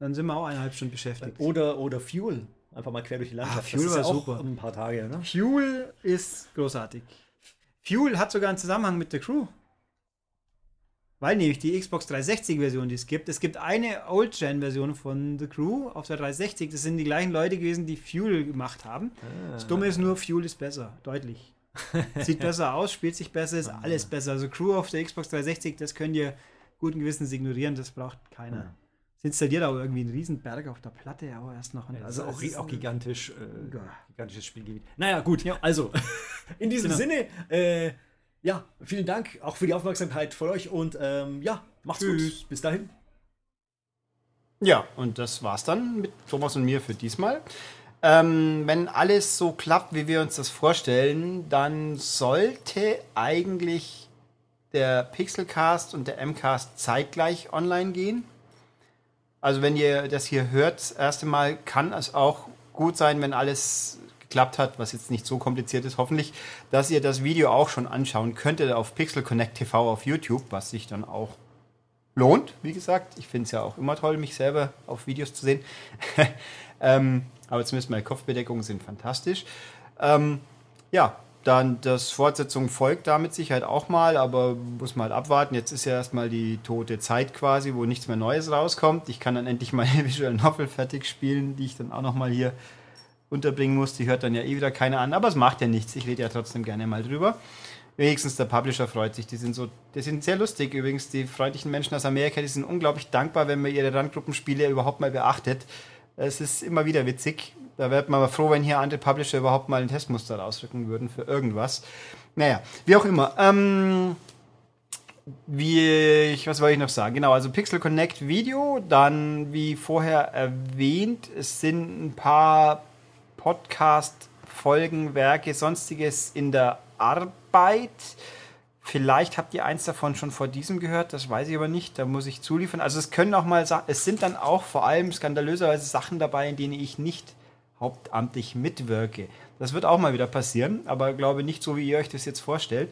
[SPEAKER 1] Dann sind wir auch eineinhalb Stunden beschäftigt.
[SPEAKER 2] Oder, oder Fuel. Einfach mal quer durch die Landschaft.
[SPEAKER 1] Ah, Fuel war
[SPEAKER 2] ja
[SPEAKER 1] super.
[SPEAKER 2] ein paar Tage, ne?
[SPEAKER 1] Fuel ist großartig. Fuel hat sogar einen Zusammenhang mit der Crew. Weil nämlich die Xbox 360-Version, die es gibt, es gibt eine Old-Gen-Version von The Crew auf der 360. Das sind die gleichen Leute gewesen, die Fuel gemacht haben. Das Dumme ist nur, Fuel ist besser, deutlich. Sieht besser aus, spielt sich besser, ist alles besser. Also Crew auf der Xbox 360, das könnt ihr guten Gewissens ignorieren, das braucht keiner.
[SPEAKER 2] Ja.
[SPEAKER 1] Es installiert auch irgendwie einen Berg auf der Platte, aber erst noch.
[SPEAKER 2] Also auch, auch gigantisch, äh,
[SPEAKER 1] Ja.
[SPEAKER 2] gigantisches Spielgebiet. Naja, gut, also in diesem
[SPEAKER 1] Genau.
[SPEAKER 2] Sinne, äh, ja, vielen Dank auch für die Aufmerksamkeit von euch und ähm, ja, macht's
[SPEAKER 1] Tschüss.
[SPEAKER 2] gut. Bis dahin.
[SPEAKER 1] Ja, und das war's dann mit Thomas und mir für diesmal. Ähm, wenn alles so klappt, wie wir uns das vorstellen, dann sollte eigentlich der Pixelcast und der Mcast zeitgleich online gehen. Also wenn ihr das hier hört, das erste Mal kann es auch gut sein, wenn alles geklappt hat, was jetzt nicht so kompliziert ist, hoffentlich, dass ihr das Video auch schon anschauen könntet auf Pixel Connect TV auf YouTube, was sich dann auch lohnt, wie gesagt. Ich finde es ja auch immer toll, mich selber auf Videos zu sehen. ähm, aber zumindest meine Kopfbedeckungen sind fantastisch. Ähm, ja, dann das Fortsetzung folgt da mit Sicherheit auch mal, aber muss mal abwarten. Jetzt ist ja erstmal die tote Zeit quasi, wo nichts mehr Neues rauskommt. Ich kann dann endlich meine Visual Novel fertig spielen, die ich dann auch nochmal hier unterbringen muss. Die hört dann ja eh wieder keiner an, aber es macht ja nichts. Ich rede ja trotzdem gerne mal drüber. Wenigstens der Publisher freut sich. Die sind so, die sind sehr lustig übrigens. Die freundlichen Menschen aus Amerika, die sind unglaublich dankbar, wenn man ihre Randgruppenspiele überhaupt mal beachtet. Es ist immer wieder witzig. Da wird man aber froh, wenn hier andere Publisher überhaupt mal ein Testmuster rausrücken würden für irgendwas. Naja, wie auch immer. Ähm, wie ich, was wollte ich noch sagen? Genau, also Pixel Connect Video, dann wie vorher erwähnt, es sind ein paar Podcast-Folgen, Werke, sonstiges in der Arbeit. Vielleicht habt ihr eins davon schon vor diesem gehört, das weiß ich aber nicht, da muss ich zuliefern. Also es können auch mal, es sind dann auch vor allem skandalöserweise Sachen dabei, in denen ich nicht hauptamtlich mitwirke. Das wird auch mal wieder passieren, aber glaube nicht so, wie ihr euch das jetzt vorstellt.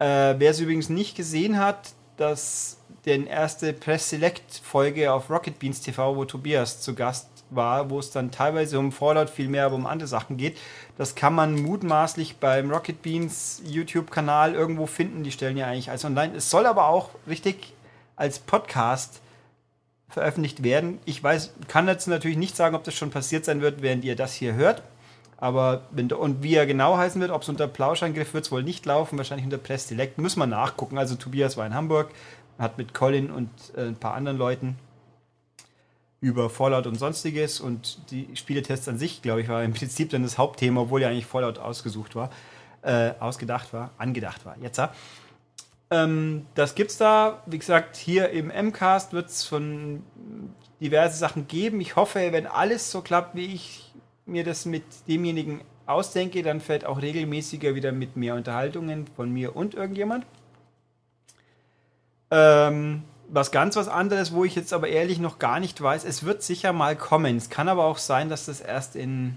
[SPEAKER 1] Äh, Wer es übrigens nicht gesehen hat, dass den erste Press Select Folge auf Rocket Beans TV, wo Tobias zu Gast war, wo es dann teilweise um Fallout viel mehr, aber um andere Sachen geht. Das kann man mutmaßlich beim Rocket Beans YouTube-Kanal irgendwo finden. Die stellen ja eigentlich als online. Es soll aber auch richtig als Podcast veröffentlicht werden. Ich weiß, kann jetzt natürlich nicht sagen, ob das schon passiert sein wird, während ihr das hier hört. Aber wenn, und wie er genau heißen wird, ob es unter Plauschangriff wird es wohl nicht laufen, wahrscheinlich unter Press Select, muss man nachgucken. Also Tobias war in Hamburg, hat mit Colin und äh, ein paar anderen Leuten über Fallout und sonstiges und die Spieletests an sich, glaube ich, war im Prinzip dann das Hauptthema, obwohl ja eigentlich Fallout ausgesucht war, äh, ausgedacht war, angedacht war. Jetzt ja. Ähm, das gibt's da, wie gesagt, hier im MCAST wird es von diverse Sachen geben. Ich hoffe, wenn alles so klappt, wie ich mir das mit demjenigen ausdenke, dann fällt auch regelmäßiger wieder mit mehr Unterhaltungen von mir und irgendjemand. Ähm, was ganz was anderes, wo ich jetzt aber ehrlich noch gar nicht weiß, es wird sicher mal kommen. Es kann aber auch sein, dass das erst in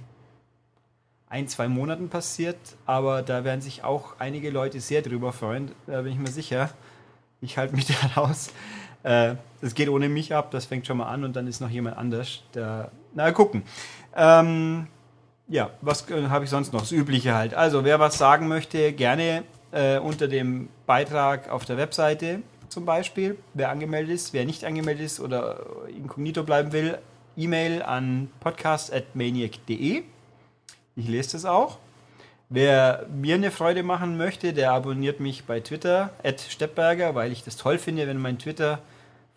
[SPEAKER 1] ein, zwei Monaten passiert, aber da werden sich auch einige Leute sehr drüber freuen, da bin ich mir sicher. Ich halte mich da raus. Äh, geht ohne mich ab, das fängt schon mal an und dann ist noch jemand anders. Der, na, gucken. Ähm, ja, was äh, habe ich sonst noch? Das Übliche halt. Also, wer was sagen möchte, gerne äh, unter dem Beitrag auf der Webseite zum Beispiel. Wer angemeldet ist, wer nicht angemeldet ist oder inkognito bleiben will, E-Mail an podcast.maniac.de. Ich lese das auch. Wer mir eine Freude machen möchte, der abonniert mich bei Twitter, Steppberger, weil ich das toll finde, wenn mein Twitter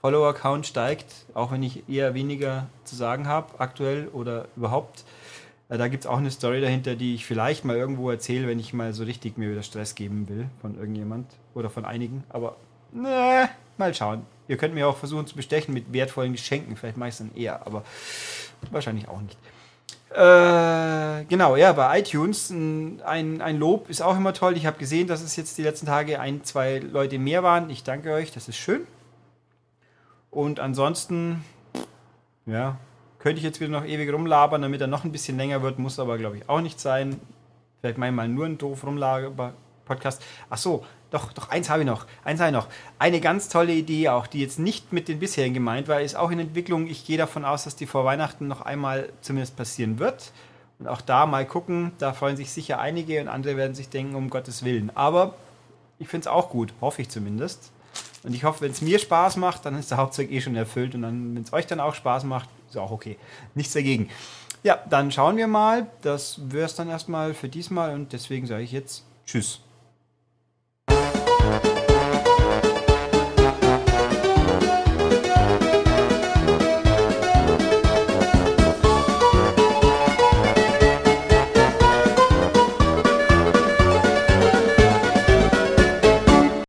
[SPEAKER 1] Follower-Count steigt, auch wenn ich eher weniger zu sagen habe, aktuell oder überhaupt. Äh, da gibt es auch eine Story dahinter, die ich vielleicht mal irgendwo erzähle, wenn ich mal so richtig mir wieder Stress geben will von irgendjemand oder von einigen. Aber ne, mal schauen. Ihr könnt mir auch versuchen zu bestechen mit wertvollen Geschenken. Vielleicht mache ich es dann eher, aber wahrscheinlich auch nicht. Äh, genau, ja, bei iTunes ein, ein Lob ist auch immer toll. Ich habe gesehen, dass es jetzt die letzten Tage ein, zwei Leute mehr waren. Ich danke euch, das ist schön. Und ansonsten, ja, könnte ich jetzt wieder noch ewig rumlabern, damit er noch ein bisschen länger wird, muss aber, glaube ich, auch nicht sein. Vielleicht mal nur ein doof rumlaber Podcast. Ach so, doch, doch, eins habe ich noch. Eins habe ich noch. Eine ganz tolle Idee auch, die jetzt nicht mit den bisherigen gemeint war, ist auch in Entwicklung. Ich gehe davon aus, dass die vor Weihnachten noch einmal zumindest passieren wird. Und auch da mal gucken, da freuen sich sicher einige und andere werden sich denken, um Gottes Willen. Aber ich finde es auch gut, hoffe ich zumindest. Und ich hoffe, wenn es mir Spaß macht, dann ist der Hauptzweck eh schon erfüllt. Und dann, wenn es euch dann auch Spaß macht, ist auch okay. Nichts dagegen. Ja, dann schauen wir mal. Das wäre es dann erstmal für diesmal. Und deswegen sage ich jetzt Tschüss.